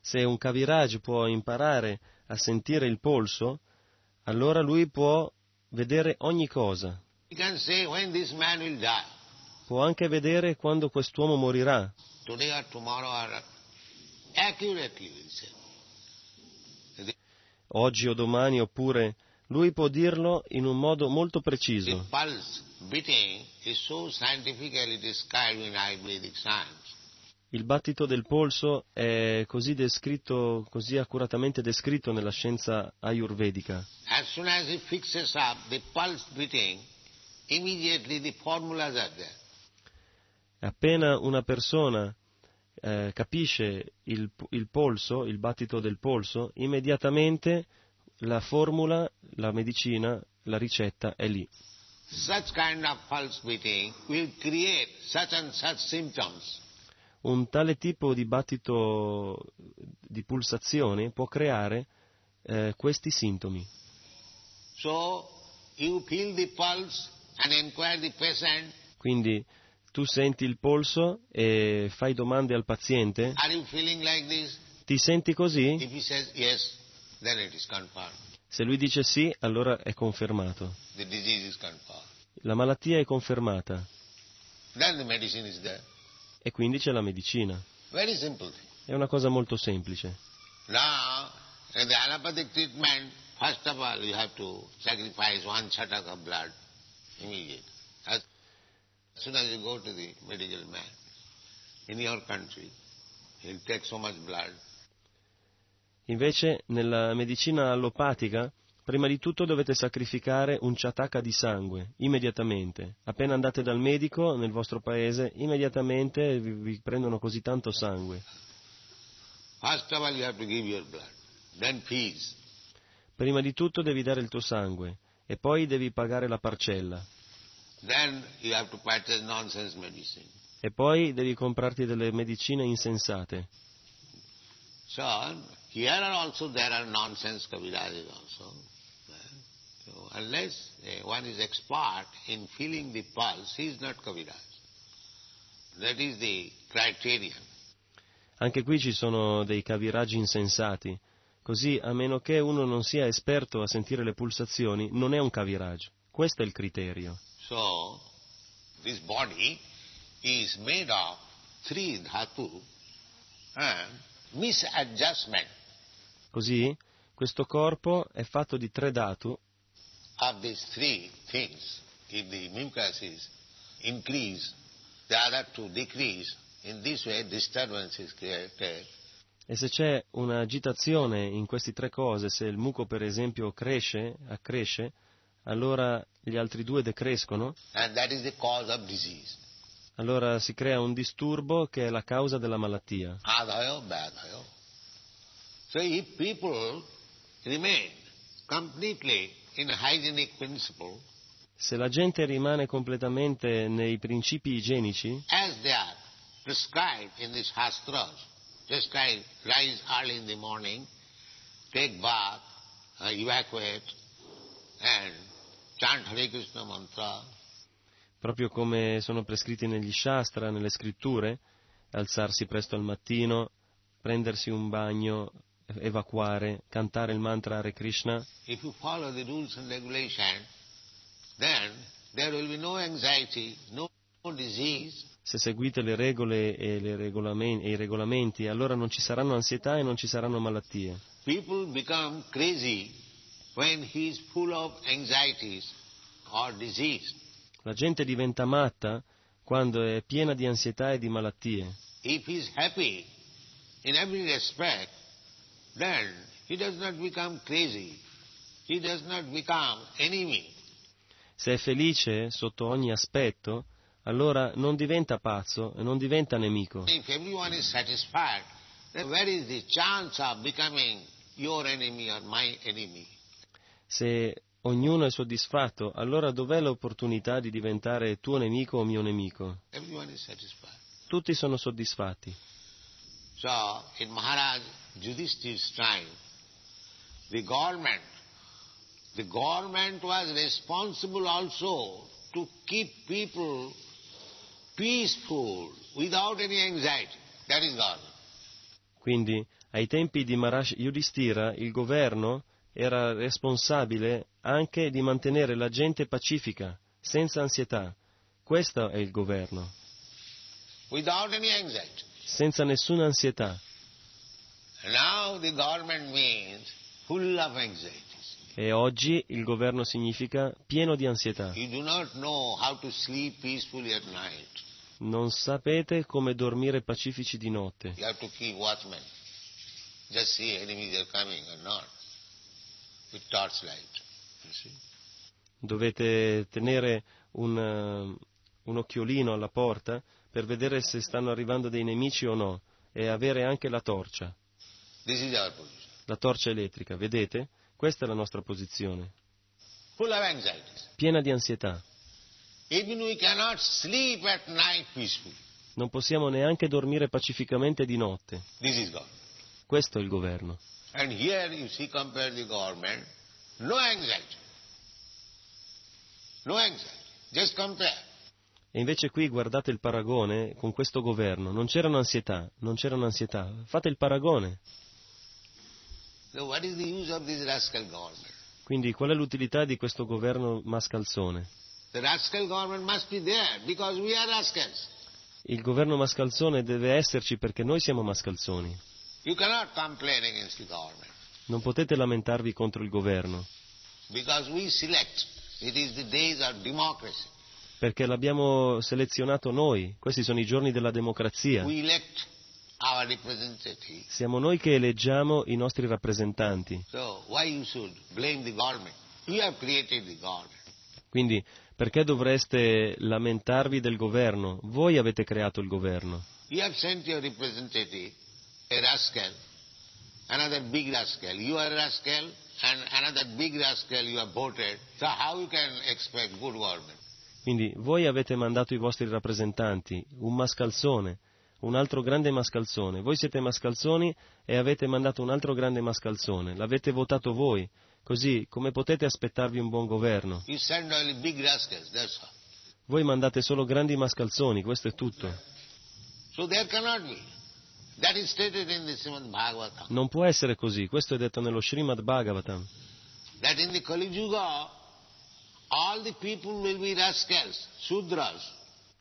Se un Kaviraj può imparare a sentire il polso, allora lui può vedere ogni cosa. Può anche vedere quando quest'uomo morirà, oggi o domani, oppure lui può dirlo in un modo molto preciso. Il battito del polso è così descritto, così accuratamente descritto nella scienza ayurvedica. As soon as he fixes up the pulse beating, immediately the formulas are there. Appena una persona eh, capisce il, il polso, il battito del polso, immediatamente la formula, la medicina, la ricetta è lì. Kind of such such. Un tale tipo di battito di pulsazioni può creare eh, questi sintomi. So Quindi tu senti il polso e fai domande al paziente, like ti senti così? If he says yes, then it is confirmed. Se lui dice sì, allora è confermato. The disease is confirmed. La malattia è confermata Then the medicine is there. e quindi c'è la medicina. Very simple thing. È una cosa molto semplice. Now, in the allopathic treatment, first of all, you have to sacrifice one chatak of blood immediately. As soon as you go to the medical man in your country, he'll take so much blood. Invece, nella medicina allopatica, prima di tutto dovete sacrificare un ciataca di sangue, immediatamente. Appena andate dal medico nel vostro paese, immediatamente vi, vi prendono così tanto sangue. Prima di tutto devi dare il tuo sangue e poi devi pagare la parcella. E poi devi comprarti delle medicine insensate. So, here are also there are nonsense Kavirajas also. Eh? So, unless eh, one is expert in feeling the pulse, he is not Kaviraj. That is the criterion. Anche qui ci sono dei caviraggi insensati. Così, a meno che uno non sia esperto a sentire le pulsazioni, non è un cavirage. Questo è il criterio. So, this body is made of three dhatu and misadjustment Così, questo corpo è fatto di tre dhatu of these three things. If the mucus is increased, the other two decrease. In this way, disturbance is created. e se c'è un'agitazione in queste tre cose, se il muco per esempio cresce, accresce, allora gli altri due decrescono, allora si crea un disturbo che è la causa della malattia. Adhayo Badhayo. So if people remain completely in hygienic principle, Se la gente rimane completamente nei principi igienici, as they are prescribed in the Shastras, prescribed rise early in the morning, take bath, uh, evacuate, and chant Hare Krishna mantra, proprio come sono prescritti negli Shastra, nelle scritture, alzarsi presto al mattino, prendersi un bagno, evacuare, cantare il mantra Hare Krishna, no anxiety, no, se seguite le regole e, le e i regolamenti, allora non ci saranno ansietà e non ci saranno malattie. La gente diventa matta quando è piena di ansietà e di malattie. If he is happy in every respect, then he does not become crazy. He does not become enemy. Se è felice sotto ogni aspetto, allora non diventa pazzo e non diventa nemico. If everyone is satisfied, then where is the chance of becoming your enemy or my enemy? Se ognuno è soddisfatto, allora dov'è l'opportunità di diventare tuo nemico o mio nemico? Everyone is satisfied. Tutti sono soddisfatti. So, in Maharaj Yudhishthir's time, the government, the government was responsible also to keep people peaceful, without any anxiety. That is government. Quindi, ai tempi di Maharaj Yudhishthira, il governo era responsabile anche di mantenere la gente pacifica, senza ansietà. Questo è il governo, Without any anxiety. senza nessuna ansietà. Now the government means full of anxieties. E oggi il governo significa pieno di ansietà. Non sapete come dormire pacifici di notte. Dovete tenere un, eh, un occhiolino alla porta per vedere se stanno arrivando dei nemici o no e avere anche la torcia, This is our position. La torcia elettrica, vedete? Questa è la nostra posizione, Full of anxieties. piena di ansietà. Even we cannot sleep at night peacefully. Non possiamo neanche dormire pacificamente di notte. This is God. Questo è il governo. And here you see compare the government, no anxiety. No anxiety. Just compare. E invece qui guardate il paragone con questo governo. Non c'erano ansietà, non c'erano ansietà. Fate il paragone. So what is the use of this rascal government? Quindi qual è l'utilità di questo governo mascalzone? The rascal government must be there because we are rascals. Il governo mascalzone deve esserci perché noi siamo mascalzoni. You cannot complain against the government Non potete lamentarvi contro il governo, because we select. It is the days of democracy. perché l'abbiamo selezionato noi. Questi sono i giorni della democrazia. We elect. Siamo noi che eleggiamo i nostri rappresentanti. Quindi perché dovreste lamentarvi del governo? Voi avete creato il governo. You have sent your representative, a rascal, another big rascal. You are a rascal, and another big rascal you have voted. So how you can expect good government? Quindi voi avete mandato i vostri rappresentanti, un mascalzone, un altro grande mascalzone. Voi siete mascalzoni e avete mandato un altro grande mascalzone. L'avete votato voi. Così come potete aspettarvi un buon governo? Voi mandate solo grandi mascalzoni, questo è tutto. Non può essere così, questo è detto nello Srimad Bhagavatam. That in the Kali Yuga, all the people will be rascals, Sudras.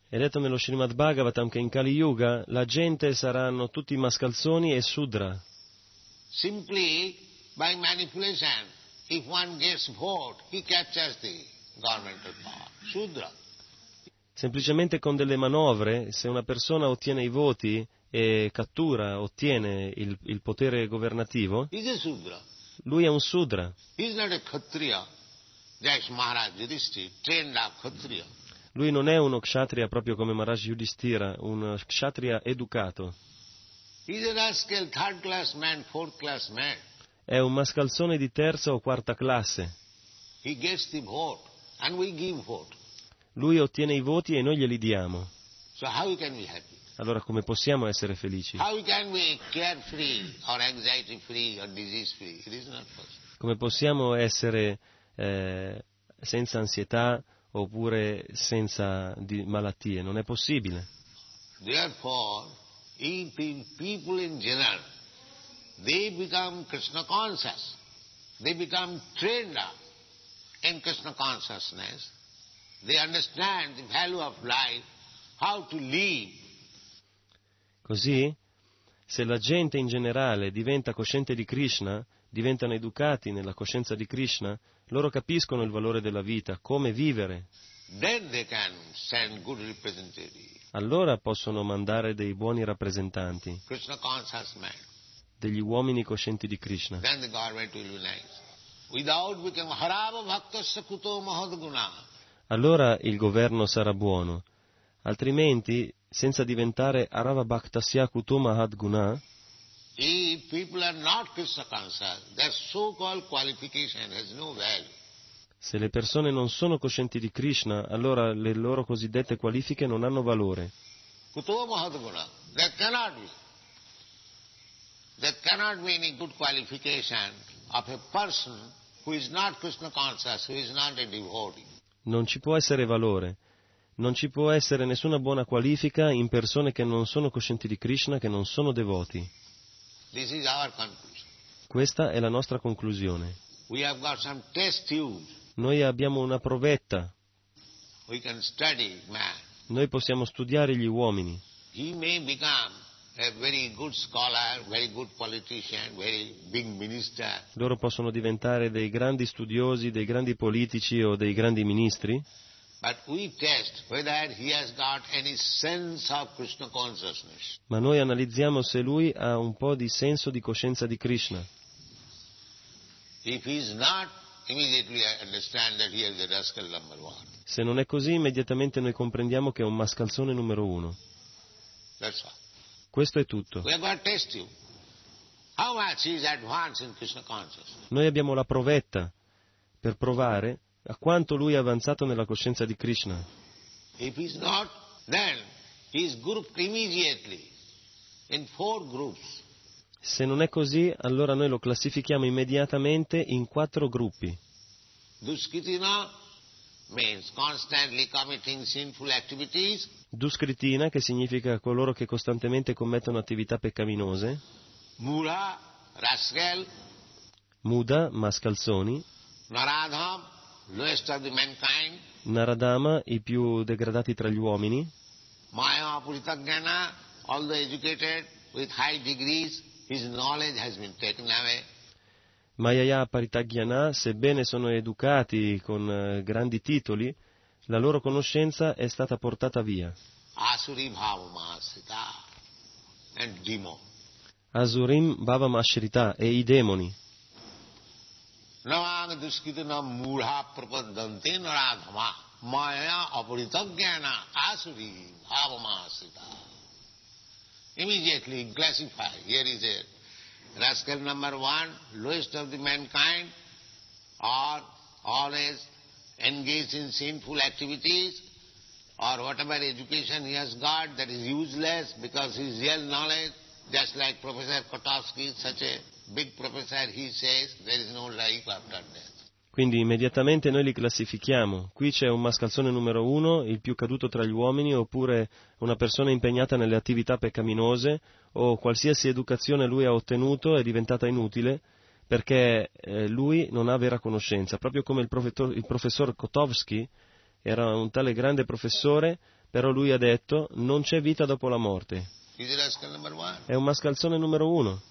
È detto nello Srimad Bhagavatam che in Kali Yuga la gente saranno tutti mascalzoni e sudra. Simply by manipulation, if one gets vote, he captures the governmental power. Sudra. Semplicemente con delle manovre, se una persona ottiene i voti e cattura, ottiene il, il potere governativo, lui è un sudra. He's not a Kshatriya. That's Maharaj Yudhishthira, trained up Kshatriya. Lui non è uno kshatriya proprio come Maharaj Yudhishthira, un kshatriya educato. Rascal, man. È un mascalzone di terza o quarta classe. Vote. Lui ottiene i voti e noi glieli diamo. So? Allora come possiamo essere felici? Come possiamo essere eh, senza ansietà oppure senza di- malattie? Non è possibile. Therefore, if in people in general, they become Krishna conscious, they become trained up in Krishna consciousness, they understand the value of life, how to live, Così, se la gente in generale diventa cosciente di Krishna, diventano educati nella coscienza di Krishna, loro capiscono il valore della vita, come vivere. Allora possono mandare dei buoni rappresentanti, degli uomini coscienti di Krishna. Allora il governo sarà buono. Altrimenti, senza diventare Arava Bhaktasya Kutuma Hadguna, If people are not Krishna conscious, their so-called qualification has no value. se le persone non sono coscienti di Krishna, allora le loro cosiddette qualifiche non hanno valore. Kuto mahadguna. There cannot be. There cannot be any good qualification of a person who is not Krishna conscious, who is not a devotee. Non ci può essere valore. Non ci può essere nessuna buona qualifica in persone che non sono coscienti di Krishna, che non sono devoti. This is our conclusion. Questa è la nostra conclusione. We have got some test tubes. Noi abbiamo una provetta. We can study man. Noi possiamo studiare gli uomini. He may become a very good scholar, very good politician, very big minister, Loro possono diventare dei grandi studiosi, dei grandi politici o dei grandi ministri, ma noi analizziamo se lui ha un po' di senso di coscienza di Krishna. Se non è così, immediatamente noi comprendiamo che è un mascalzone numero uno. Questo è tutto. Noi abbiamo la provetta per provare a quanto lui è avanzato nella coscienza di Krishna. Not. Se non è così, allora noi lo classifichiamo immediatamente in quattro gruppi. Duskritina means constantly committing sinful activities. Duskritina, che significa coloro che costantemente commettono attività peccaminose, Mura, rascal, Muda, mascalzoni, Naradham, Naradama, i più degradati tra gli uomini, Maya Puritagyana, although educated with high degrees, his knowledge has been taken away. Mayaya Paritagyana, sebbene sono educati con eh, grandi titoli, la loro conoscenza è stata portata via. Asuri and. Asurim Bhavam Ashrita e i demoni. Nawang दुष्कृत न मूढ़ा प्रबंधनते नाधमा माया अपरित ज्ञाना आसुरी भाव मासिता immediately classify here is it rascal number one lowest of the mankind और all always engage in sinful activities और whatever education he has got that is useless because he is real knowledge just like professor Kotovsky such a big professor he says there is no like Quindi immediatamente noi li classifichiamo. Qui c'è un mascalzone numero uno, il più caduto tra gli uomini, oppure una persona impegnata nelle attività peccaminose, o qualsiasi educazione lui ha ottenuto è diventata inutile perché eh, lui non ha vera conoscenza. Proprio come il, profetor- il professor Kotovsky era un tale grande professore, però lui ha detto non c'è vita dopo la morte. È un mascalzone numero uno.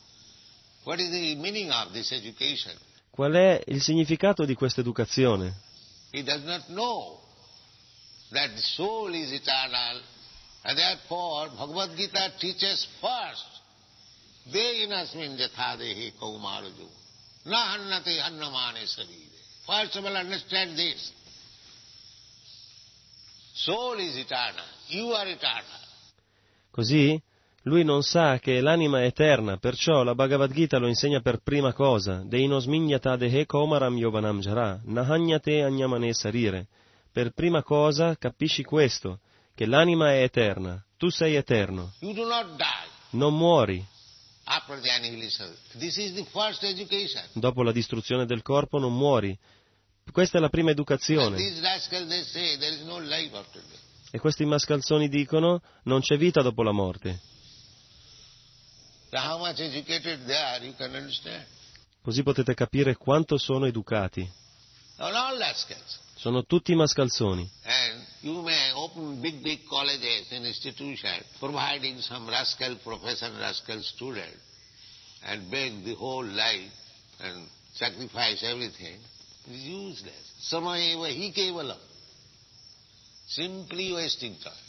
What is the meaning of this education? Qual è il significato di questa educazione? He does not know that the soul is eternal, and therefore Bhagavad Gita teaches first. First of all understand this. Soul is eternal. You are eternal. Così lui non sa che l'anima è eterna, perciò la Bhagavad Gita lo insegna per prima cosa. Deinosminyata dehe komaram yovanam jara, nahanyate anyamane sarire. Per prima cosa capisci questo, che l'anima è eterna, tu sei eterno, non muori. Dopo la distruzione del corpo non muori. Questa è la prima educazione. E questi mascalzoni dicono non c'è vita dopo la morte. So how much educated they are. Così potete capire quanto sono educati. Sono tutti mascalzoni. And you may open big, big colleges and institutions providing some rascal professor, rascal student, and beg the whole life and sacrifice everything. Is useless. Samayeva hi kevalam. Simply wasting time.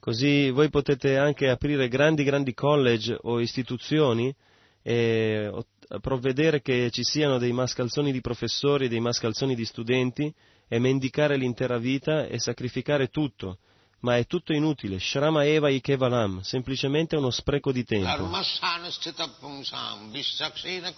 Così voi potete anche aprire grandi, grandi college o istituzioni e provvedere che ci siano dei mascalzoni di professori, dei mascalzoni di studenti e mendicare l'intera vita e sacrificare tutto. Ma è tutto inutile. Shrama Eva Ikevalam, semplicemente uno spreco di tempo. Dharmasanastita pumsam vishaksena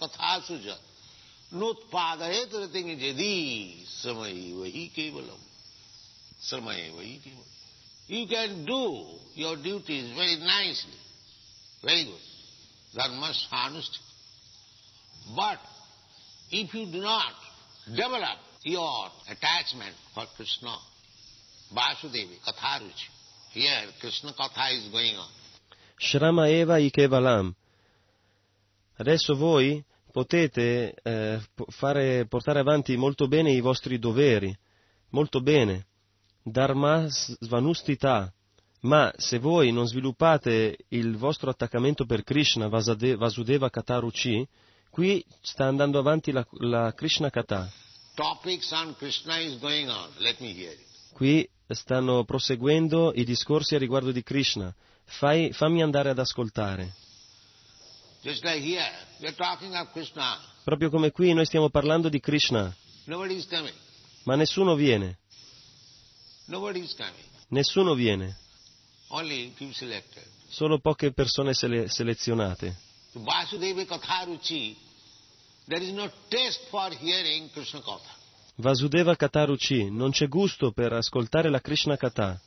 You can do your duties very nicely, very good. Dharmasanastita. But if you do not develop your attachment for Krishna, Vasudevi, Katharuchi, here Krishna Katha is going on. Shrama Eva Ikevalam. Adesso voi potete eh, fare- portare avanti molto bene i vostri doveri, molto bene, Dharma Svanustita, ma se voi non sviluppate il vostro attaccamento per Krishna, Vasudeva Kataruchi, qui sta andando avanti la, la Krishna Kata. Krishna. Qui stanno proseguendo i discorsi a riguardo di Krishna. Fai- fammi andare ad ascoltare. Like here. Proprio come qui noi stiamo parlando di Krishna, ma nessuno viene. Nessuno viene, solo poche persone sele- selezionate. Vasudeva Katha. Kataruchi, non c'è gusto per ascoltare la Krishna Kata.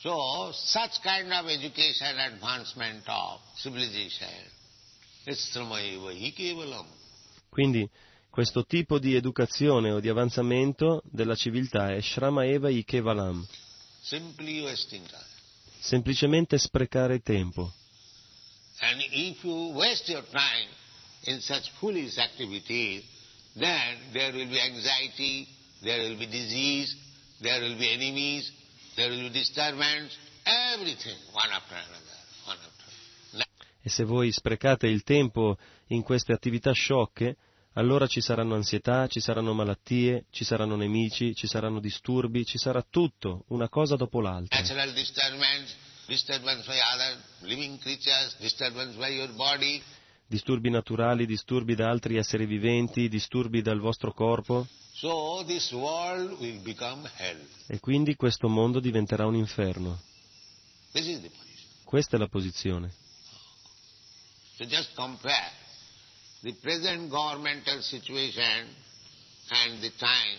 So, such kind of education, advancement of civilization, is. Quindi questo tipo di educazione o di avanzamento della civiltà è Shrama Eva Ikevalam, semplicemente sprecare tempo. And if you waste your time in such foolish activities, then there will be anxiety, there will be disease, there will be enemies, there will be disturbance, everything, one after another, one after another. E se voi sprecate il tempo in queste attività sciocche, allora ci saranno ansietà, ci saranno malattie, ci saranno nemici, ci saranno disturbi, ci sarà tutto, una cosa dopo l'altra. Natural disturbance, disturbance by other living creatures, disturbance by your body. Disturbi naturali, disturbi da altri esseri viventi, disturbi dal vostro corpo, So this world will become hell. e quindi questo mondo diventerà un inferno. Questa è la posizione. So just compare the present governmental situation and the time.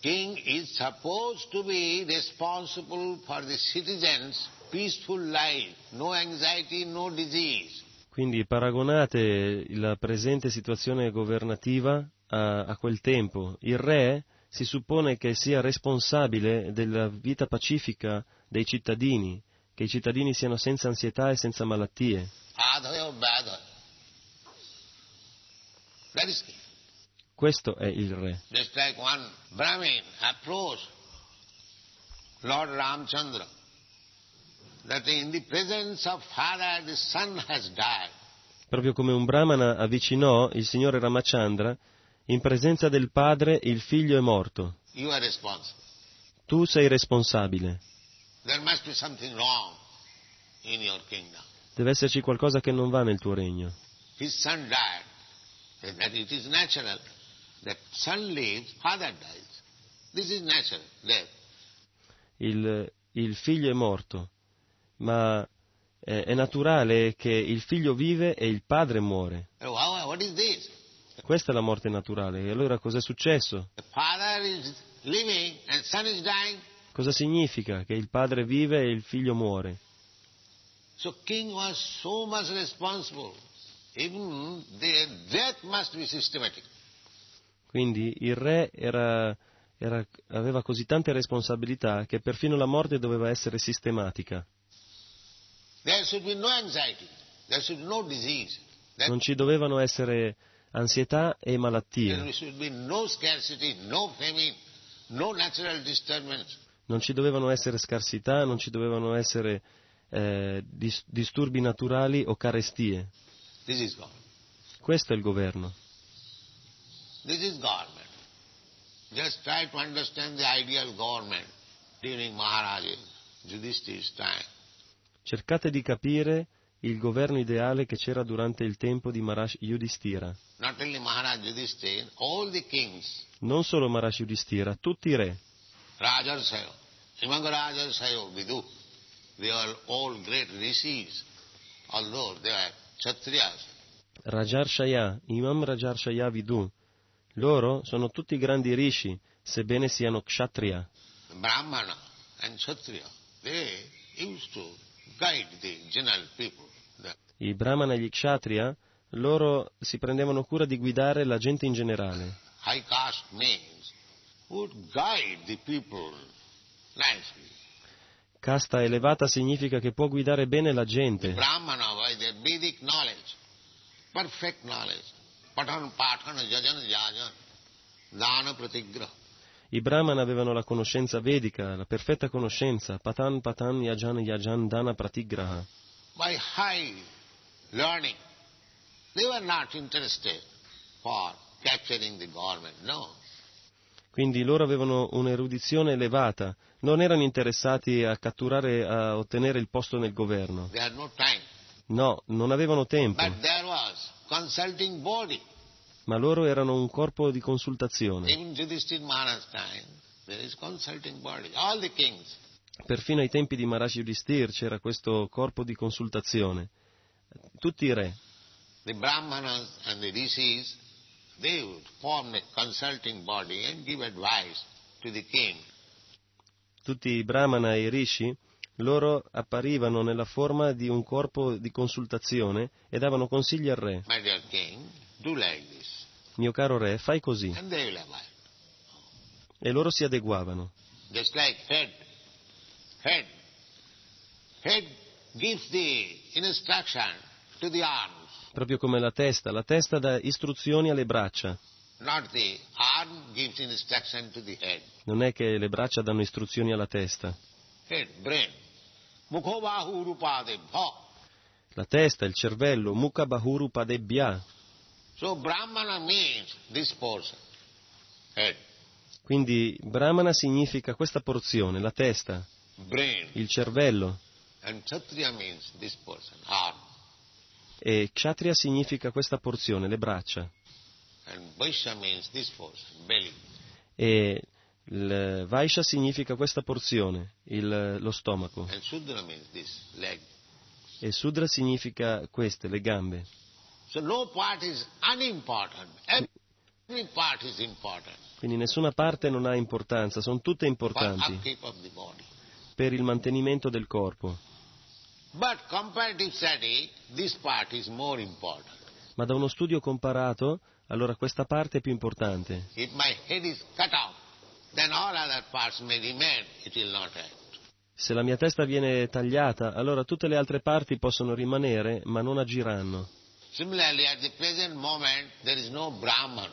King is supposed to be responsible for the citizens' peaceful life, no anxiety, no disease. Quindi paragonate la presente situazione governativa a, a quel tempo. Il re si suppone che sia responsabile della vita pacifica dei cittadini, che i cittadini siano senza ansietà e senza malattie. Adhaya Badha. Questo è il re. Just like one Brahmin approached Lord Ramchandra that in the presence of father the son has died. Proprio come un brahmana avvicinò il signore Ramachandra, in presenza del padre il figlio è morto. Tu sei responsabile. Deve esserci qualcosa che non va nel tuo regno. His son died. And that it is natural. That son lives, father dies. This is natural, death. il, il figlio è morto, ma eh, è naturale che il figlio vive e il padre muore. Uh, wow, What is this? Questa è la morte naturale. E allora cos'è successo? The father is living and son is dying. Cosa significa? Che il padre vive e il figlio muore. So king was so much responsible. Quindi il re era- era- aveva così tante responsabilità che perfino la morte doveva essere sistematica. Non ci dovevano essere ansietà e malattie, non ci dovevano essere scarsità, non ci dovevano essere eh, dis- disturbi naturali o carestie. This is God. Questo è il governo. This is government. Just try to understand the ideal government during Yudhishthir's time. Cercate di capire il governo ideale che c'era durante il tempo di Marash Yudhishthira. Not only Maharaj Yudhishthir, all the kings, Non solo Marash Yudhishthira, tutti i re. Rajarsayo, Imangarajarsayo, Vidu, they are all great rishis, although they are Kshatriyas. Rajar Shaya, Imam Rajar Shaya Vidu. Loro sono tutti grandi rishi, sebbene siano kshatriya. Brahmana and Kshatriya, they used to guide the general people. I brahmana e gli kshatriya, loro si prendevano cura di guidare la gente in generale. high caste names would guide the people nicely. Casta elevata significa che può guidare bene la gente. I brahmana avevano la conoscenza vedica, la perfetta conoscenza, patan patan yajan yajan dana pratigraha. By high learning, they were not interested for capturing the government, no. Quindi loro avevano un'erudizione elevata, non erano interessati a catturare, a ottenere il posto nel governo. No non avevano tempo, ma loro erano un corpo di consultazione. Perfino ai tempi di Maharaja Yudhishthir c'era questo corpo di consultazione. Tutti i re, the Brahmanas and the rishis, they would form a consulting body and give advice to the king. tutti i brahmana e i rishi, loro apparivano nella forma di un corpo di consultazione e davano consigli al re. My dear king, do like this. Mio caro re, fai così. And they will abide. E loro si adeguavano. Just like head. Head. Head Proprio come la testa, la testa dà istruzioni alle braccia. Non è che le braccia danno istruzioni alla testa. La testa, il cervello, mukha bahuru padebhya. So Brahmana means this portion. Head, Quindi brahmana significa questa porzione, la testa, brain. il cervello, And Kshatriya means this portion, arm. E kshatriya significa questa porzione, le braccia, e il vaishya significa questa porzione, il- lo stomaco, this, e sudra significa queste, le gambe. So no Quindi nessuna parte non ha importanza, sono tutte importanti per il mantenimento del corpo. But comparative study, this part is more important. Ma da uno studio comparato, allora questa parte è più importante. If my head is cut off, then all other parts may remain, it will not act. Se la mia testa viene tagliata, allora tutte le altre parti possono rimanere, ma non agiranno. Similarly, at the present moment, there is no Brahman,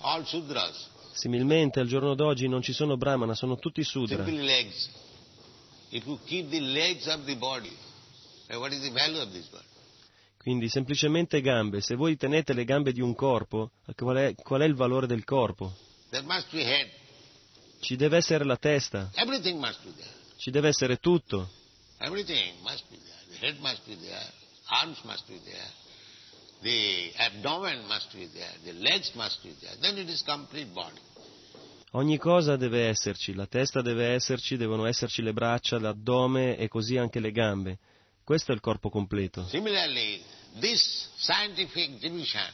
all Sudras, Similmente, al giorno d'oggi non ci sono brahmana, sono tutti sudra. legs. If you keep the legs of the body, then what is the value of this body? Quindi semplicemente gambe. Se voi tenete le gambe di un corpo, qual è, qual è il valore del corpo? There must be head. Ci deve essere la testa, Everything must be there. ci deve essere tutto. Everything must be there. The head must be there. Arms must be there. The abdomen must be there. The legs must be there. Then it is complete body. Ogni cosa deve esserci, la testa deve esserci, devono esserci le braccia, l'addome e così anche le gambe. Questo è il corpo completo. Similarly, this scientific division,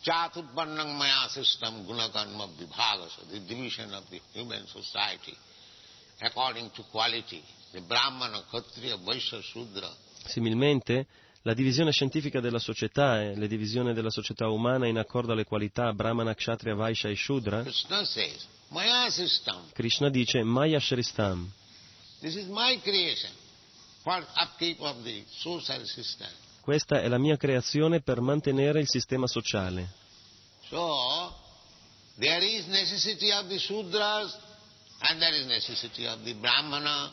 Chaturvarnam Maya system, Gunakarma Vibhagasa, the division of the human society, according to quality, the Brahmana, Kshatriya, Vaishya, Shudra, Similmente, la divisione scientifica della società e la divisione della società umana in accordo alle qualità Brahmana, Kshatriya, Vaishya e Shudra, Krishna dice Maya Shristam. Questa è la mia creazione per mantenere il sistema sociale. So, there is necessity of the Sudras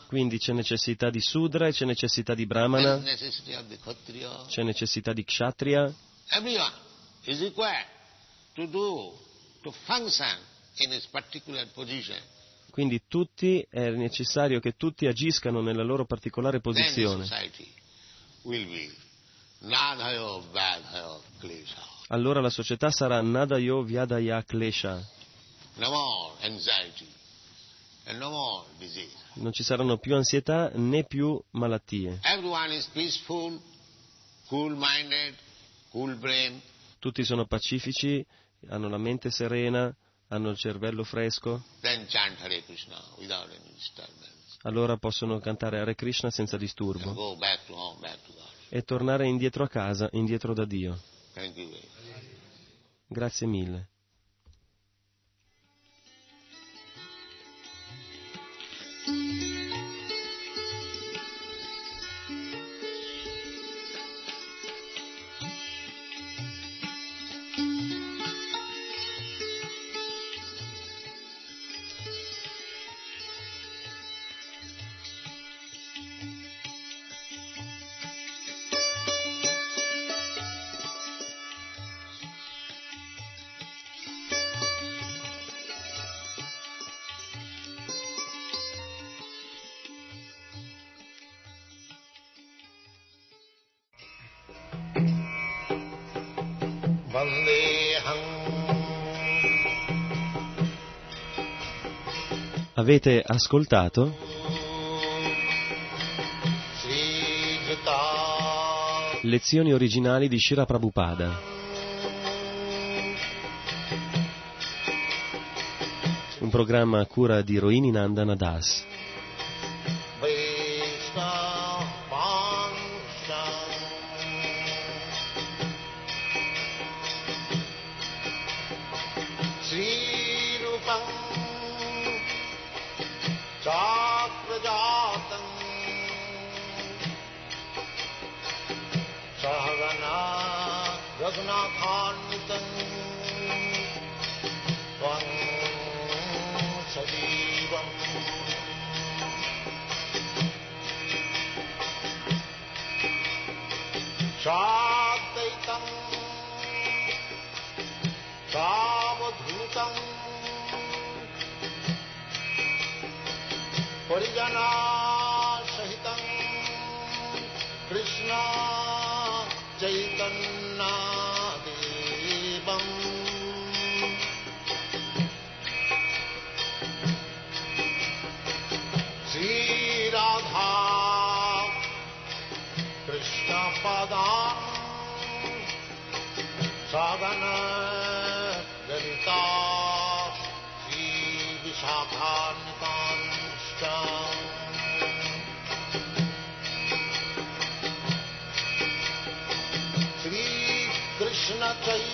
Quindi c'è necessità di Sudra e c'è necessità di Brahmana, c'è necessità di Kshatriya, to do, to quindi tutti è necessario che tutti agiscano nella loro particolare posizione. Allora la società sarà Nadayo Vyadaya Klesha. No more anxiety and no more disease. Non ci saranno più ansietà né più malattie. Tutti sono pacifici, hanno la mente serena, hanno il cervello fresco. Allora possono cantare Hare Krishna senza disturbo e tornare indietro a casa, indietro da Dio. Grazie mille. Avete ascoltato lezioni originali di Shira Prabhupada. Un programma a cura di Roini Nandana Das. Shaw. Jai